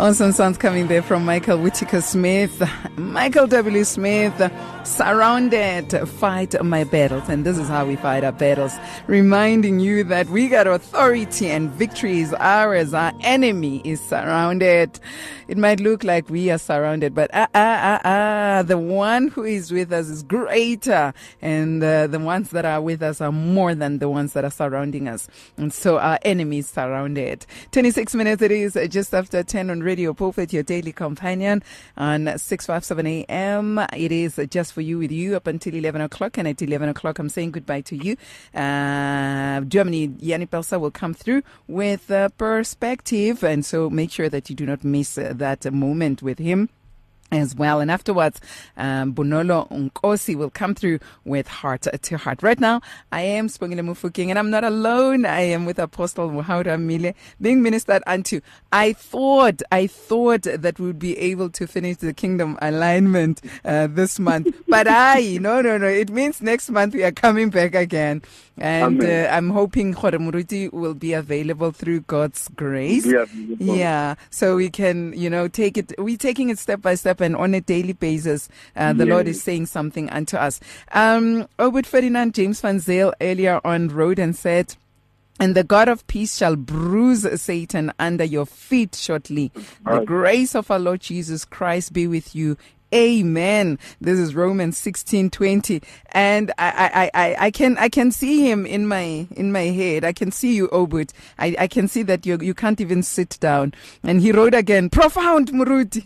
Awesome sounds coming there from Michael Whitaker Smith. Michael W. Smith, surrounded, fight my battles. And this is how we fight our battles. Reminding you that we got authority and victory is ours. Our enemy is surrounded. It might look like we are surrounded, but ah, ah, ah, ah, the one who is with us is greater. And uh, the ones that are with us are more than the ones that are surrounding us. And so our enemy is surrounded. 26 minutes it is just after 10 on Radio Pulpit, your daily companion on 657 AM. It is just for you with you up until 11 o'clock. And at 11 o'clock, I'm saying goodbye to you. Uh, Germany, Yanni Pelsa will come through with uh, perspective. And so make sure that you do not miss that moment with him as well. And afterwards, um, Bonolo Nkosi will come through with Heart to Heart. Right now, I am Sbongile Mufuking and I'm not alone. I am with Apostle Mohau Rammile being ministered unto. I thought, I thought that we would be able to finish the kingdom alignment uh, this month. but I, no, no, no. It means next month we are coming back again. And uh, I'm hoping Khoremuruti will be available through God's grace. Yeah, Yeah, so we can, you know, take it. We're taking it step by step and on a daily basis. Uh, the Lord is saying something unto us. Um, Obed Ferdinand James Van Zyl earlier on wrote and said. And the God of peace shall bruise Satan under your feet shortly. The grace of our Lord Jesus Christ be with you. Amen. This is Romans sixteen twenty, and I, I, I, I can I can see him in my in my head. I can see you, Obut. I, I can see that you you can't even sit down. And he wrote again, profound Muruti.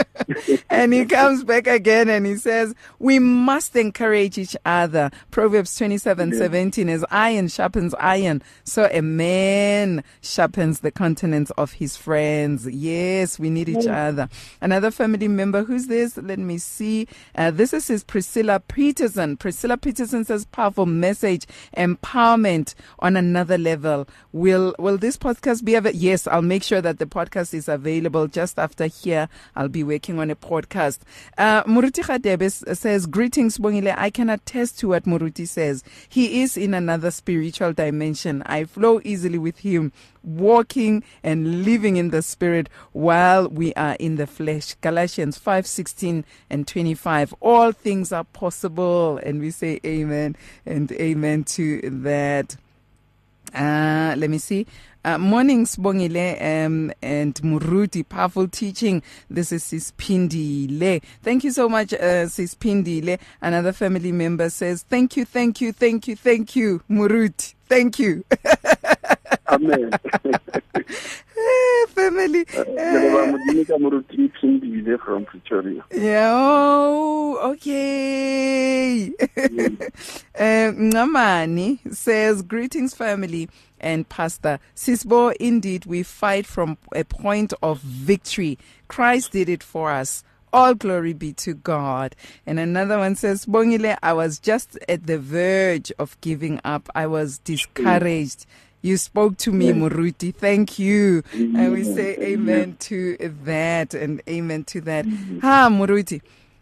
and he comes back again and he says, We must encourage each other. Proverbs twenty seven seventeen is iron sharpens iron, so a man sharpens the countenance of his friends. Yes, we need each other. Another family member, who's this? Let me see. Uh, this is his Priscilla Peterson. Priscilla Peterson says, Powerful message, empowerment on another level. Will will this podcast be available? Yes, I'll make sure that the podcast is available just after here. I'll be working on a podcast. Uh, Muruti Khadebe says, Greetings, Bongile. I can attest to what Muruti says. He is in another spiritual dimension. I flow easily with him, walking and living in the spirit while we are in the flesh. Galatians 5 16 and 25. All things are possible. And we say amen and amen to that. Uh, let me see. Uh, morning, Sbongile um, and Muruti, powerful teaching. This is Sispindile. Thank you so much, uh, Sispindile. Another family member says, Thank you, thank you, thank you, thank you, Muruti. Thank you. Amen. Eh, family. Ke leboha Modimo ka moruti Phindile from Pretoria. Yeah, oh, okay. uh, says, Greetings, family and Pastor. Sisbo, indeed, we fight from a point of victory. Christ did it for us. All glory be to God. And another one says, Bongile, I was just at the verge of giving up. I was discouraged. You spoke to me, Muruti. Thank you. And we say amen to that and amen to that. Ha, Muruti.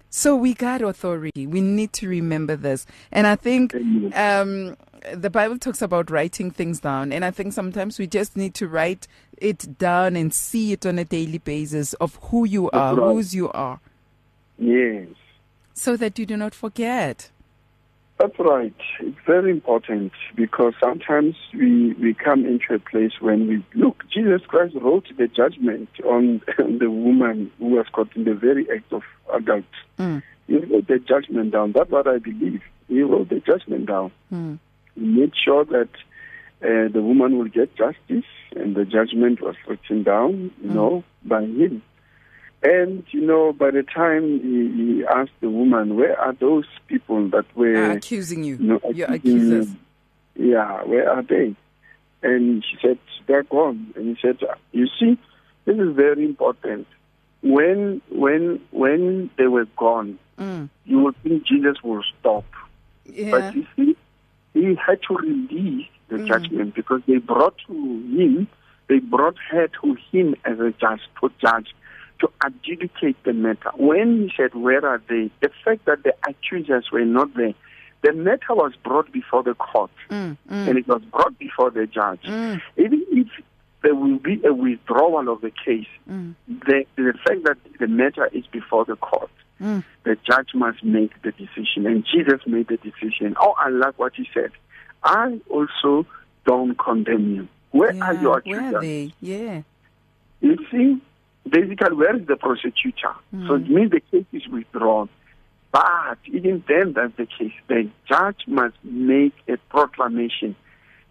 So we got authority. We need to remember this. And I think um, the Bible talks about writing things down. And I think sometimes we just need to write it down and see it on a daily basis of who you are, right. whose you are, Yes. so that you do not forget. That's right. It's very important because sometimes we, we come into a place when we look. Jesus Christ wrote the judgment on the woman who was caught in the very act of adultery. Mm. He wrote the judgment down. That's what I believe. He wrote the judgment down. Mm. He made sure that uh, the woman will get justice, and the judgment was written down, you know, by him. And you know, by the time he, he asked the woman, "Where are those people that were?" Are accusing you. No, Your accusing accusers. Yeah, where are they? And she said, they're gone. And he said, you see, this is very important. When, when, when they were gone, Mm. you would think Jesus will stop. Yeah. But you see, he had to release the Mm. judgment because they brought to him, they brought her to him as a judge, to judge, to adjudicate the matter. When he said, Where are they? The fact that the accusers were not there, the matter was brought before the court Mm, mm, and it was brought before the judge. mm, Even if there will be a withdrawal of the case, mm, the, the fact that the matter is before the court, mm. the judge must make the decision. And Jesus made the decision. Oh, I like what he said. I also don't condemn you. Where yeah, are your where are they? Yeah. You see, basically, where is the prosecutor? So it means the case is withdrawn. But even then, that's the case. The judge must make a proclamation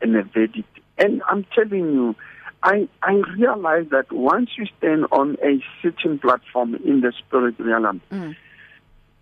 and a verdict. And I'm telling you, I, I realize that once you stand on a certain platform in the spirit realm, Mm,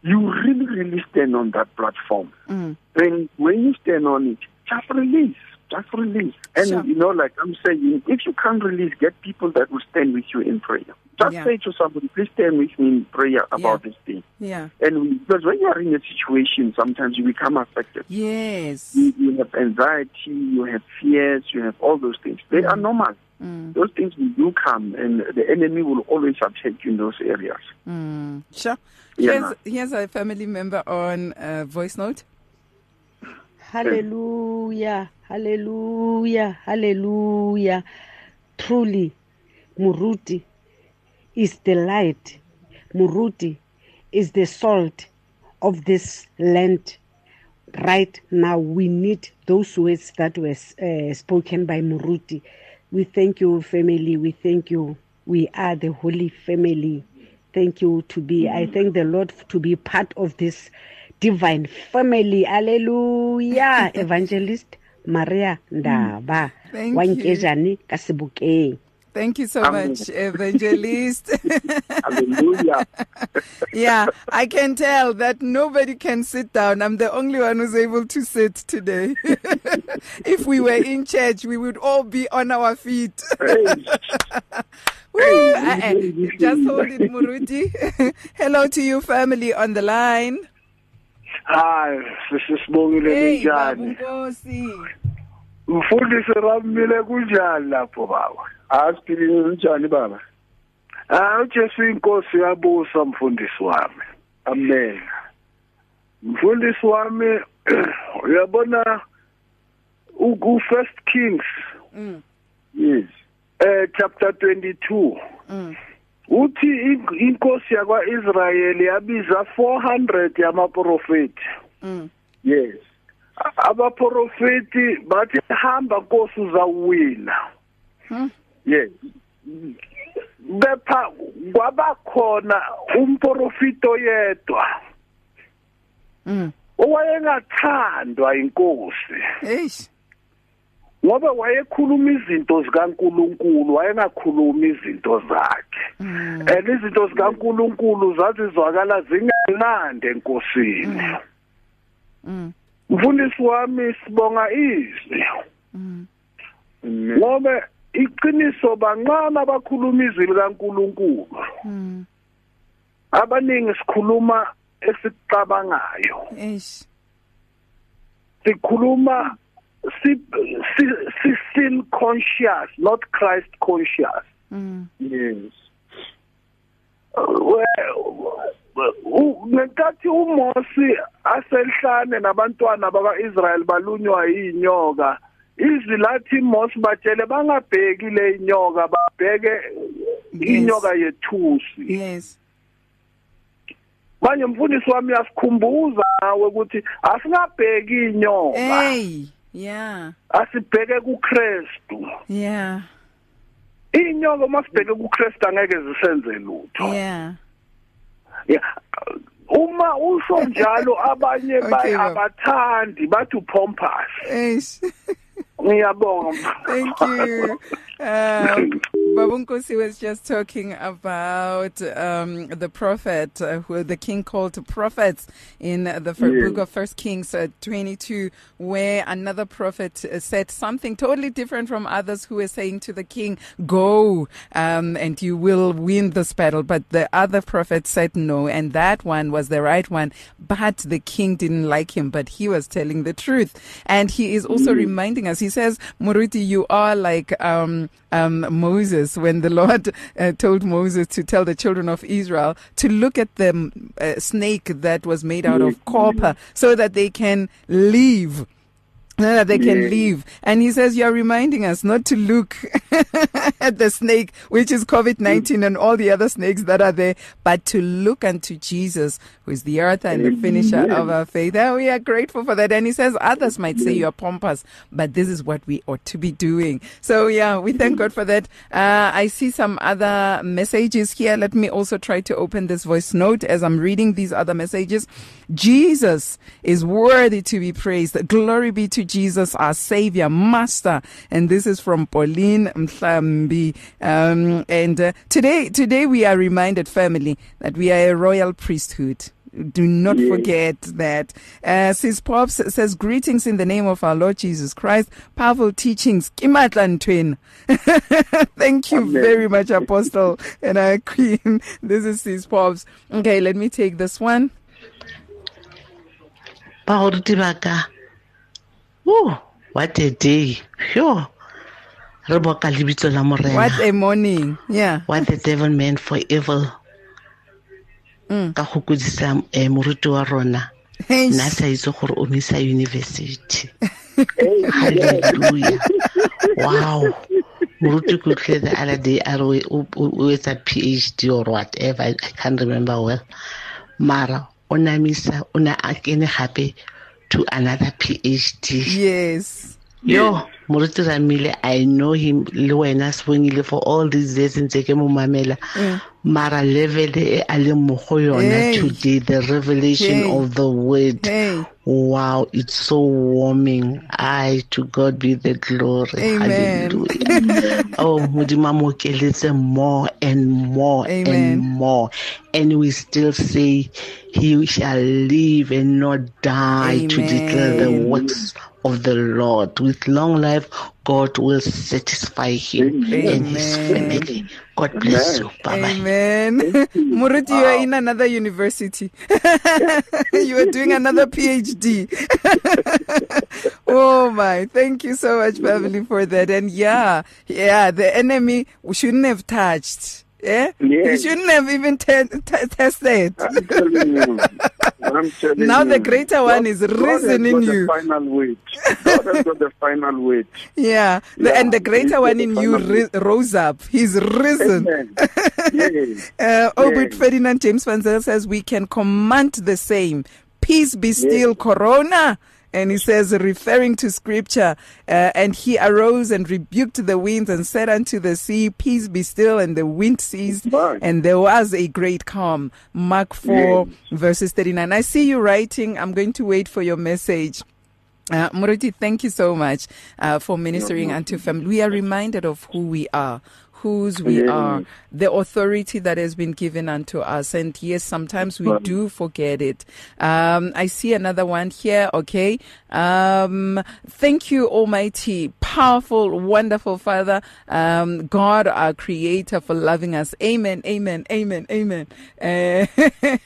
you really, really stand on that platform. mm, Then when you stand on it, just release. Just release. And Sure. you know, like I'm saying, if you can't release, get people that will stand with you in prayer. Just Yeah. say to somebody, please stand with me in prayer about this thing. yeah. And we, because when you are in a situation, sometimes you become affected. Yes. You, you have anxiety, you have fears, you have all those things. They are normal. Mm, Those things will do come, and the enemy will always attack you in those areas. mm. Sure. Yeah, Here's, ma'am. here's a family member on uh, voice note. Hallelujah, hallelujah, hallelujah. Truly, Muruti is the light. Muruti is the salt of this land. Right now, we need those words that were uh, spoken by Muruti. We thank you, family. We thank you. We are the holy family. Thank you to be. I thank the Lord to be part of this divine family. Hallelujah. Evangelist Maria Ndaba. Thank wa you. Nkejane ka Sebokeng. Thank you so Amen. much, Evangelist. Hallelujah. yeah, I can tell that nobody can sit down. I'm the only one who's able to sit today. if we were in church, we would all be on our feet. Hey. Woo! Uh, uh, Just hold it, Muruti. Hello to you, family on the line. Hayi sisibongile njani? Babu mfundisi ramile kunjani lapho baba? Asiphilile njani baba? ah uJesu inkosi yabusa mfundisi wami. Amen. mfundisi wami uyabona u first kings? Mm, Yes. eh chapter 22 mm, uthi in- inkosi yakwaIsrayeli yabiza 400 yamaprofeti mm, Yes. abaprofeti bathi hamba nkosi uzawina Hmm. Yes. bepha kwabakhona umprofiti oyedwa mm. owayengathandwa inkosi Eish. Ngoba wayekhuluma izinto zikaNkuluNkulu wayengakhulumi izinto zakhe. Mm, and izinto zikaNkuluNkulu zazizwakala zingenande enkosini. Mm, mfundisi wami sibonga izwi. Mm. Ngoba iqiniso bancane abakhuluma izwi likaNkuluNkulu. Mm. abaningi sikhuluma esikucabangayo. Sikhuluma sin conscious not Christ conscious Mm. Yes. ngenkathi uMosi asehlane nabantwana bakaIsrael balunywa yinyoka izwi lathi Mosi batshele bangabheki le inyoka babheke inyoka yethusi Yes. manje mfundisi wami yasikhumbuza nawe ukuthi asingabheki inyoka Hey. Yeah. asibheke kuKristu Yeah. inyoka masibheke kuKristu angeke zisenze lutho Yeah. Yeah. uma usho njalo abanye Okay, baye baba. abathandi bathi upompous Eish. ngiyabonga Thank you. Um, Babunkosi was just talking about um, the prophet, uh, who the king called to prophets in the fir- Yes. book of First Kings uh, 22, where another prophet uh, said something totally different from others who were saying to the king, "Go, um, and you will win this battle." But the other prophet said no, and that one was the right one. But the king didn't like him, but he was telling the truth, and he is also reminding us. He says, "Muruti, you are like um, um, Moses." Moses when the Lord uh, told Moses to tell the children of Israel to look at the uh, snake that was made out of copper so that they can leave that they can Yeah. leave. And he says, You're reminding us not to look at the snake, which is COVID 19 and all the other snakes that are there, but to look unto Jesus, who is the author and the finisher Amen. of our faith. And we are grateful for that. And he says, Others might say you're pompous, but this is what we ought to be doing. So, yeah, we thank God for that. Uh, I see some other messages here. Let me also try to open this voice note as I'm reading these other messages. Jesus is worthy to be praised. Glory be to Jesus, our Savior, Master. And this is from Pauline Mhlambi. Um, and uh, today, today we are reminded, family, that we are a royal priesthood. Do not Yes. forget that. Uh, Sis Pops says, Greetings in the name of our Lord Jesus Christ. Powerful teachings. Kimatlan twin. Thank you Amen. very much, Apostle and our Queen. This is Sis Pops. Okay, let me take this one. Bagoruti oh what a day. Sure re boka lebitso What a morning. Yeah. what the devil meant for evil. Mm. ka go kodisa um moruti wa rona. Hey, nna a sa itse gore o misa university halleluja wow. Moruti ke utlwile the other day a re o o- o etsa phd or whatever i I can't remember well. Mara o namisa o ne a kene gape to another phd yes. Yo moruti ramile i know him le wena sebongile for all these years ntse ke mo mamela mara level e a leng mo go yona today the revelation Hey. of the word Hey. wow it's so warming i to god be the glory Amen. hallelujah oh modimo a mo more and more Amen. and more and we still say he shall live and not die to declare the Amen. works of the lord with long life god will satisfy him and his family god bless you bye bye Amen. Muruti, you are in another university. you are doing another PhD. oh my. Thank you so much, family, for that. And yeah, yeah, the enemy we shouldn't have touched. Yeah? You shouldn't have even te- te- tested. I'm telling you. I'm telling Now you. the greater one is God has risen in you. final. God has got the final word. Yeah. The, Yeah, and the greater one in you rose up. He's risen. Yes. Uh, Obert Yes. Ferdinand James Van Zyl says we can command the same. Peace be still, Corona. And he says, referring to scripture, uh, and he arose and rebuked the winds and said unto the sea, Peace be still, and the wind ceased, and there was a great calm. Mark 4, verses 39. I see you writing. I'm going to wait for your message. Uh, Muruti, thank you so much uh, for ministering unto family. We are reminded of who we are, whose we Yes. are, the authority that has been given unto us. And yes, sometimes we do forget it. Um, I see another one here. Okay. Um, thank you, Almighty, powerful, wonderful Father, um, God, our Creator, for loving us. Amen. Amen. Amen. Amen. Uh,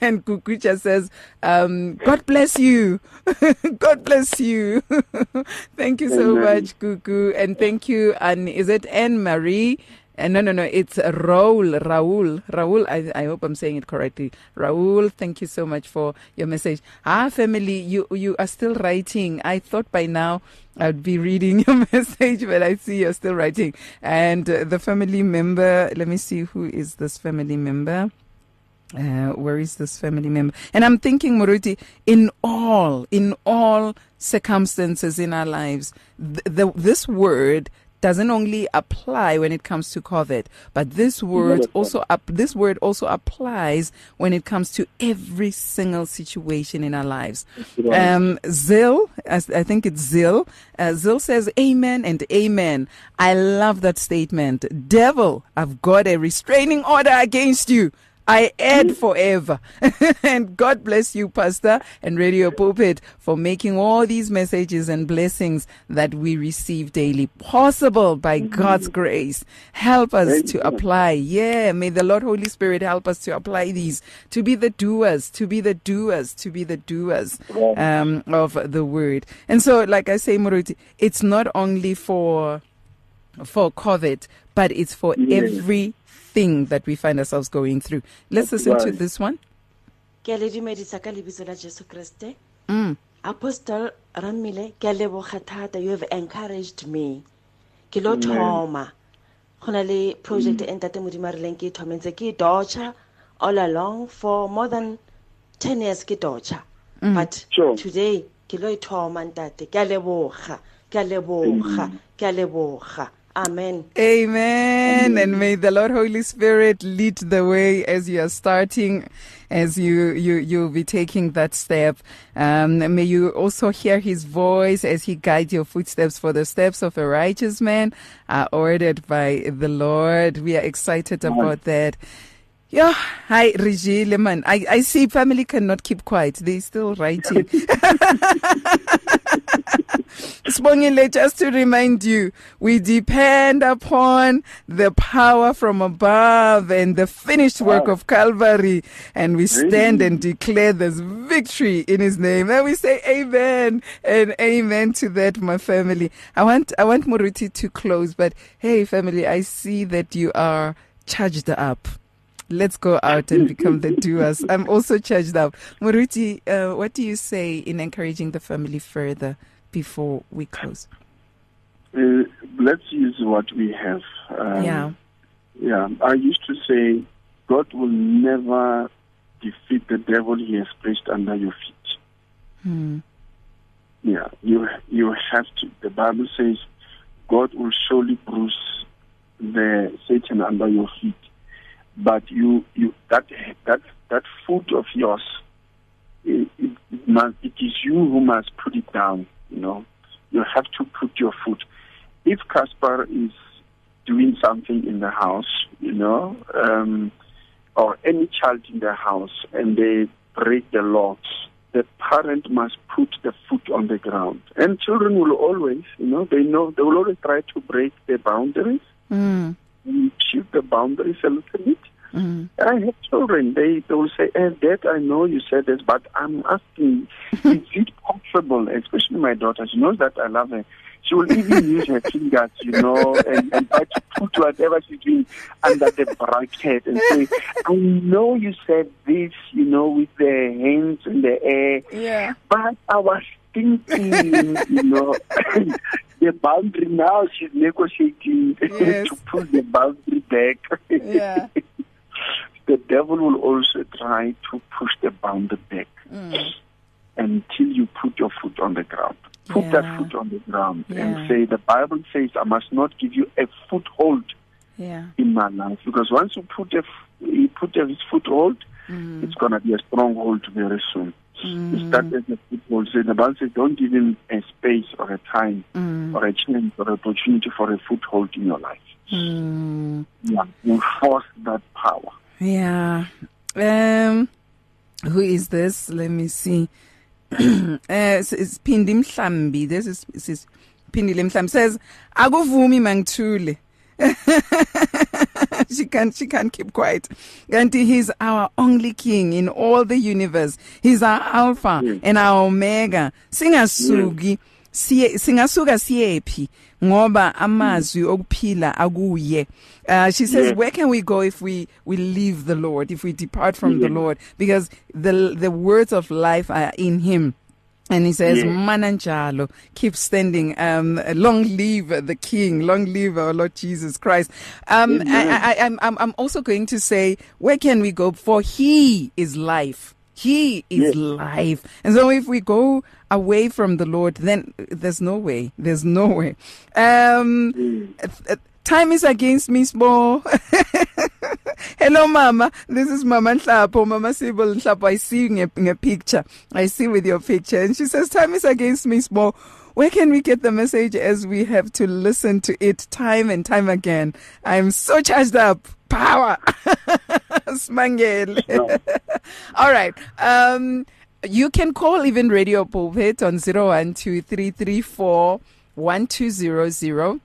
and Kukucha says, um, God bless you. God bless you. thank you so Amen. much, Kuku. And thank you. And is it Anne Marie? Uh, no, no, no. It's Raul. Raul. Raul. I, I hope I'm saying it correctly. Raul, thank you so much for your message. Ah, family, you you are still writing. I thought by now I'd be reading your message, but I see you're still writing. And uh, the family member. Let me see who is this family member. Uh, where is this family member? And I'm thinking, Moruti, in all, in all circumstances in our lives, th- the, this word doesn't only apply when it comes to COVID, but this word also up, this word also applies when it comes to every single situation in our lives. Um, Zill, as- I think it's Zil, Uh, Zill says, Amen and Amen. I love that statement. Devil, I've got a restraining order against you. I add forever. and God bless you, Pastor and Radio Pulpit, for making all these messages and blessings that we receive daily possible by God's grace. Help us to Amen. apply. Yeah, may the Lord Holy Spirit help us to apply these, to be the doers, to be the doers, to be the doers um, of the word. And so, like I say, Moruti, it's not only for for COVID, but it's for Yes. Everything that we find ourselves going through. Let's listen to this one. ke a le dumedisa ka lebitso la jesu kreste Mm. apostle rammile ke a leboga thata. You have encouraged me. Ke lo Amen. thoma. Go na le project e ntate modimo a rileng ke e thome ntse ke e dodger all along for more than 10 years ke dodger but Sure. today ke lo e thoma ntate. Ke a leboga. Ke a leboga. Ke a leboga amen Amen. And may the Lord Holy Spirit lead the way as you are starting, as you, you, you'll be taking that step. Um, may you also hear his voice as he guides your footsteps for the steps of a righteous man are ordered by the Lord. We are excited about that. Yeah, hi Regile man. I, I see family cannot keep quiet. They're still writing. Sbongile, just to remind you, we depend upon the power from above and the finished work of Calvary, and we stand and declare this victory in His name. And we say Amen and Amen to that, my family. I want I want Moruti to close, but hey, family, I see that you are charged up. Let's go out and become the doers. I'm also charged up. Moruti, uh, what do you say in encouraging the family further before we close? Uh, let's use what we have. Um, yeah. Yeah, I used to say, God will never defeat the devil he has placed under your feet. Hmm. Yeah, you you have to. The Bible says, God will surely bruise the Satan under your feet, but you you that that that foot of yours, it, it, must it is you who must put it down. You know, you have to put your foot. If Caspar is doing something in the house, you know, um, or any child in the house, and they break the law, the parent must put the foot on the ground. And children will always, you know, they know they will always try to break the boundaries, Mm. Shift the boundaries a little bit. Mm. I have children. They they will say, eh, "Dad, I know you said this, but I'm asking, is it possible?" Especially my daughter. She knows that I love her. She will even use her fingers, you know, and, and try to put whatever she's doing under the bracket and say, "I know you said this, you know, with the hands in the air, Yeah. but I was thinking, you know, boundary now she's negotiating Yes. to pull the boundary back. Yeah. the devil will also try to push the boundary back Mm. until you put your foot on the ground. Put Yeah. that foot on the ground Yeah. and say, The Bible says, I must not give you a foothold Yeah. in my life. Because once you put a, you put a foothold, Mm. it's going to be a stronghold very soon. Mm. You start as a. So the Bible says, don't give him a space or a time Mm. or a chance or opportunity for a foothold in your life. Mm. Yeah. You force that power. Yeah. Um who is this? Let me see. uh, it's, it's Pindi Mhlambi. This is this is Pindi Mhlambi says akuvumi mangithule. she can't she can't keep quiet. Kanti he's our only king in all the universe. He's our alpha Yes. and our omega. Singasuki hmm. siye singasuka siyephi ngoba amazwi hmm. okuphila akuye. Uh, she says, Yes. where can we go if we, we leave the Lord, if we depart from the Lord? Because the, the words of life are in him. And he says, Yes. Mananjalo, keep standing. Um, long live the King. Long live our Lord Jesus Christ. Um, I. I, I'm, I'm, I'm also going to say, where can we go? For He is life. He is Yes. life. And so if we go away from the Lord, then there's no way. There's no way. Um, uh, uh, time is against me, small. Hello, Mama. This is Mama Nhlapo. Mama Nhlapo. I see you in a picture. I see with your picture. And she says, Time is against me, small. Where can we get the message as we have to listen to it time and time again? I'm so charged up. Power. Smangele. All right. Um, you can call even Radio Pulpit on 012334 1200.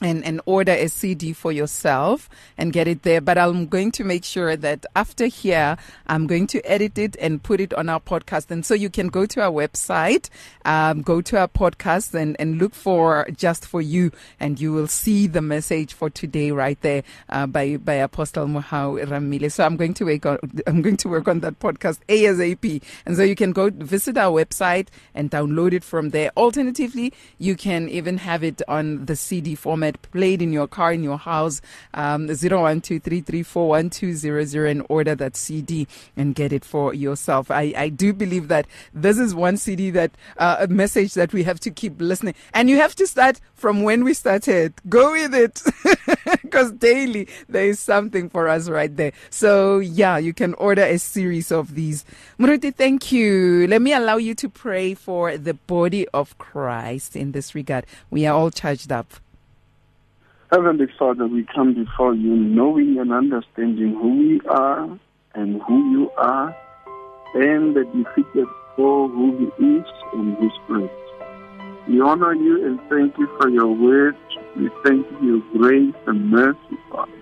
And, and order a CD for yourself and get it there. But I'm going to make sure that after here, I'm going to edit it and put it on our podcast. And so you can go to our website, um, go to our podcast and, and look for Just For You, and you will see the message for today right there uh, by, by Apostle Mohau Rammile. So I'm going to work on, I'm going to work on that podcast ASAP. And so you can go visit our website and download it from there. Alternatively, you can even have it on the CD format played in your car, in your house, um, 0123341200 and order that CD and get it for yourself. I, I do believe that this is one CD that, uh, a message that we have to keep listening. And you have to start from when we started. Go with it. Because daily there is something for us right there. So yeah, you can order a series of these. Muruti, thank you. Let me allow you to pray for the body of Christ in this regard. We are all charged up. Heavenly Father, we come before you knowing and understanding who we are and who you are, and the defeated for who he is and his grace. We honor you and thank you for your word. We thank you for your grace and mercy, Father.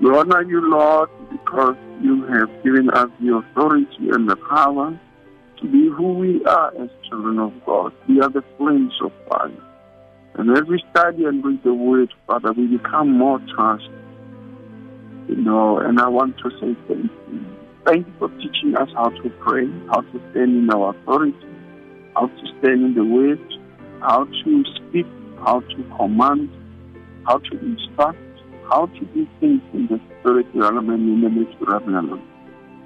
We honor you, Lord, because you have given us the authority and the power to be who we are as children of God. We are the flames of fire. And as we study and read the word, Father, we become more trust. You know, and I want to say thank you. Thank you for teaching us how to pray, how to stand in our authority, how to stand in the word, how to speak, how to command, how to instruct, how to do things in the spirit realm and in the natural realm.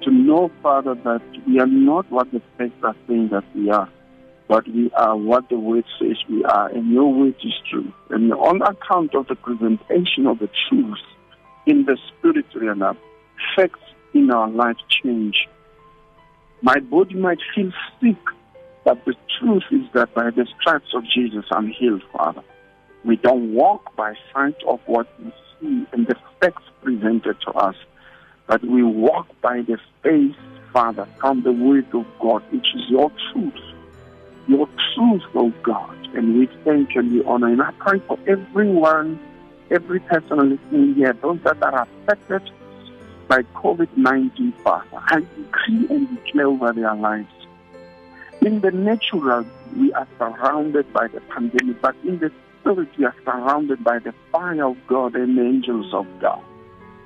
To know, Father, that we are not what the texts are saying that we are but we are what the word says we are, and your word is true. And on account of the presentation of the truth in the spirit realm, facts in our life change. My body might feel sick, but the truth is that by the stripes of Jesus, I'm healed, Father. We don't walk by sight of what we see and the facts presented to us, but we walk by the faith, Father, from the word of God, which is your truth your truth, oh God. And we thank you and we honor. And I pray for everyone, every person listening here, those that are affected by COVID 19, Father. I decree and declare over their lives. In the natural, we are surrounded by the pandemic, but in the spirit, we are surrounded by the fire of God and the angels of God.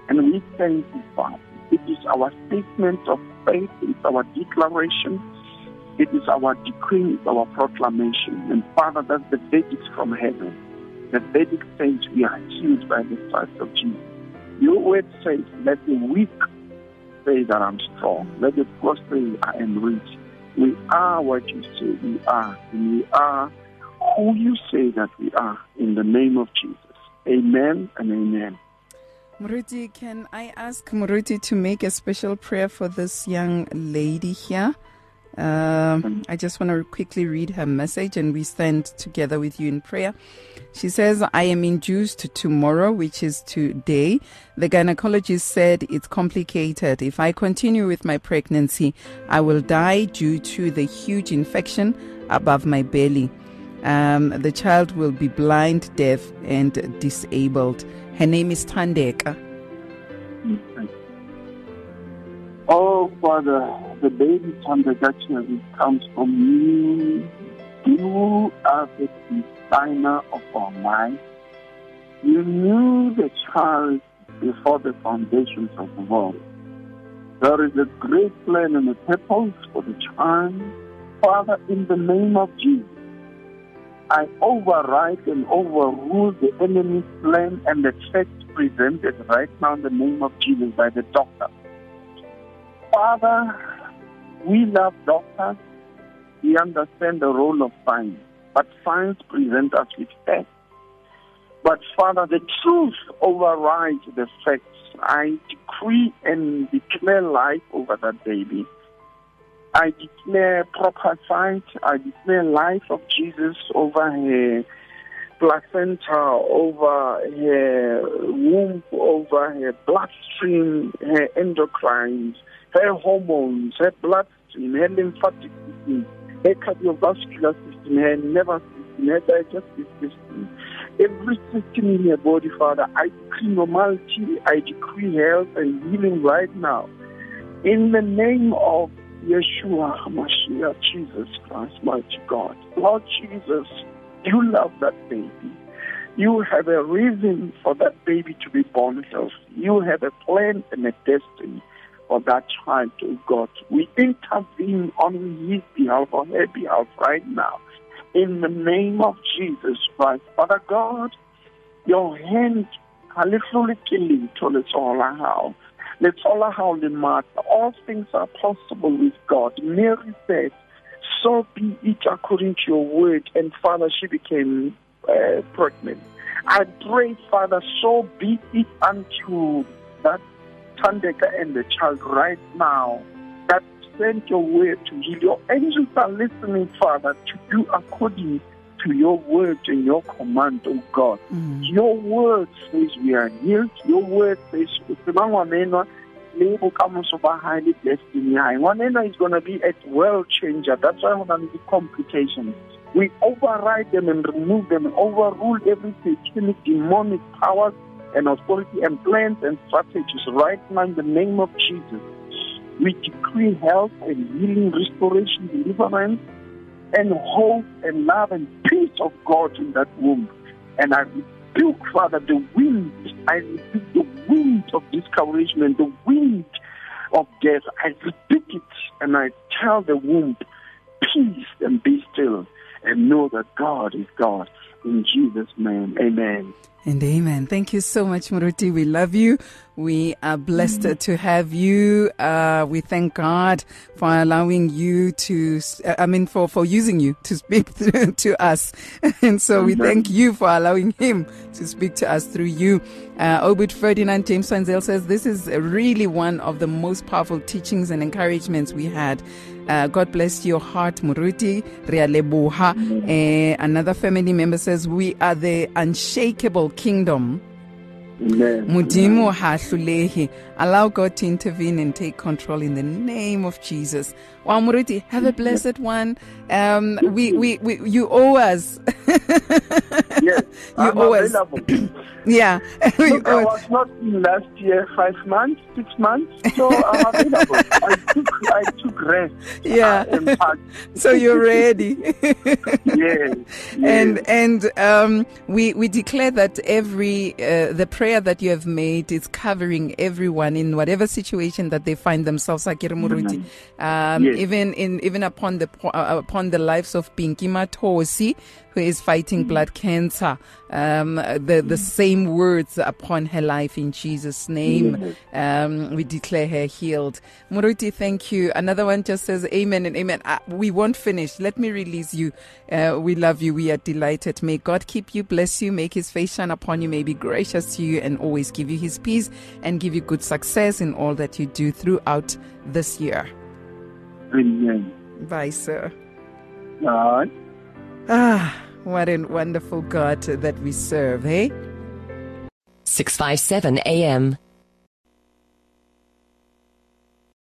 And we thank you, Father. It is our statement of faith, it's our declaration it is our decree, it's our proclamation. And Father, that's the verdict from heaven. The verdict says we are healed by the stripes of Jesus. Your word says, let the weak say that I'm strong. Let the poor say I am rich. We are what you say we are. We are who you say that we are. In the name of Jesus. Amen and amen. Muruti, can I ask Muruti to make a special prayer for this young lady here? Um, I just want to quickly read her message and we stand together with you in prayer. She says, I am induced tomorrow, which is today. The gynecologist said it's complicated. If I continue with my pregnancy, I will die due to the huge infection above my belly. Um, the child will be blind, deaf, and disabled. Her name is Tandeka. Oh, Father, the baby congregation comes from you. You are the designer of our life. You knew the child before the foundations of the world. There is a great plan and a purpose for the child. Father, in the name of Jesus, I override and overrule the enemy's plan and the facts presented right now in the name of Jesus by the doctor. Father, we love doctors. We understand the role of science. But science presents us with facts. But Father, the truth overrides the facts. I decree and declare life over that baby. I declare proper sight. I declare life of Jesus over her placenta, over her womb, over her bloodstream, her endocrines, her hormones, her bloodstream, her lymphatic system, her cardiovascular system, her nervous system, her digestive system. Every system in her body, Father, I decree normality, I decree health and healing right now. In the name of Yeshua HaMashiach, Jesus Christ, mighty God. Lord Jesus, you love that baby. You have a reason for that baby to be born healthy. You have a plan and a destiny for that child, oh God. We intervene on his behalf, on her behalf right now. In the name of Jesus Christ. Father God, your hand, hallelujah, let's all how. Let's the matter. All things are possible with God. Mary said, so be it according to your word. And Father, she became uh, pregnant. I pray, Father, so be it unto that Tandeka and the child right now that send your word to heal. Your angels are listening, Father, to do according to your word and your command, oh God. Mm. Your word says we are healed. Your word says le bokamoso ba highly destiny high. Ngwanena is going to be a world changer. That's why we're going to complications. We override them and remove them, overrule every satanic, demonic powers and authority and plans and strategies right now in the name of Jesus. We decree health and healing, restoration, deliverance, and hope and love and peace of God in that womb. And I rebuke, Father, the wind. I rebuke the wind of discouragement, the wind of death. I rebuke it and I tell the womb, peace and be still and know that God is God. In Jesus' name, amen. And amen. Thank you so much, Muruti. We love you. We are blessed mm-hmm. to have you. Uh, we thank God for allowing you to, I mean, for, for using you to speak to us. And so we thank you for allowing him to speak to us through you. Uh, Obed Ferdinand James Swanzel says this is really one of the most powerful teachings and encouragements we had. Uh, God bless your heart, Muruti. Rialebuha. Uh, another family member says, We are the unshakable kingdom. Mudimu hahlulehi. Allow God to intervene and take control in the name of Jesus. Wow, Muruti, have a blessed one. Um, we, we, we, you owe us. yes, you I'm owe us. yeah. Look, I was not in last year, five months, six months, so I'm available. I took, I took rest. Yeah. So you're ready. yes, yes. And and um, we we declare that every uh, the prayer that you have made is covering everyone in whatever situation that they find themselves. Akira Muruti. Um, Yes. even in even upon the uh, upon the lives of Pinky Matosi who is fighting blood cancer um, the the same words upon her life in Jesus name. Um, we declare her healed. Muruti thank you. Another one just says amen and amen. Uh, we won't finish. Let me release you. Uh, we love you. We are delighted. May God keep you bless you make his face shine upon you may be gracious to you and always give you his peace and give you good success in all that you do throughout this year. Amen. Bye, sir. Uh, Ah, what a wonderful God that we serve, eh? 657 AM.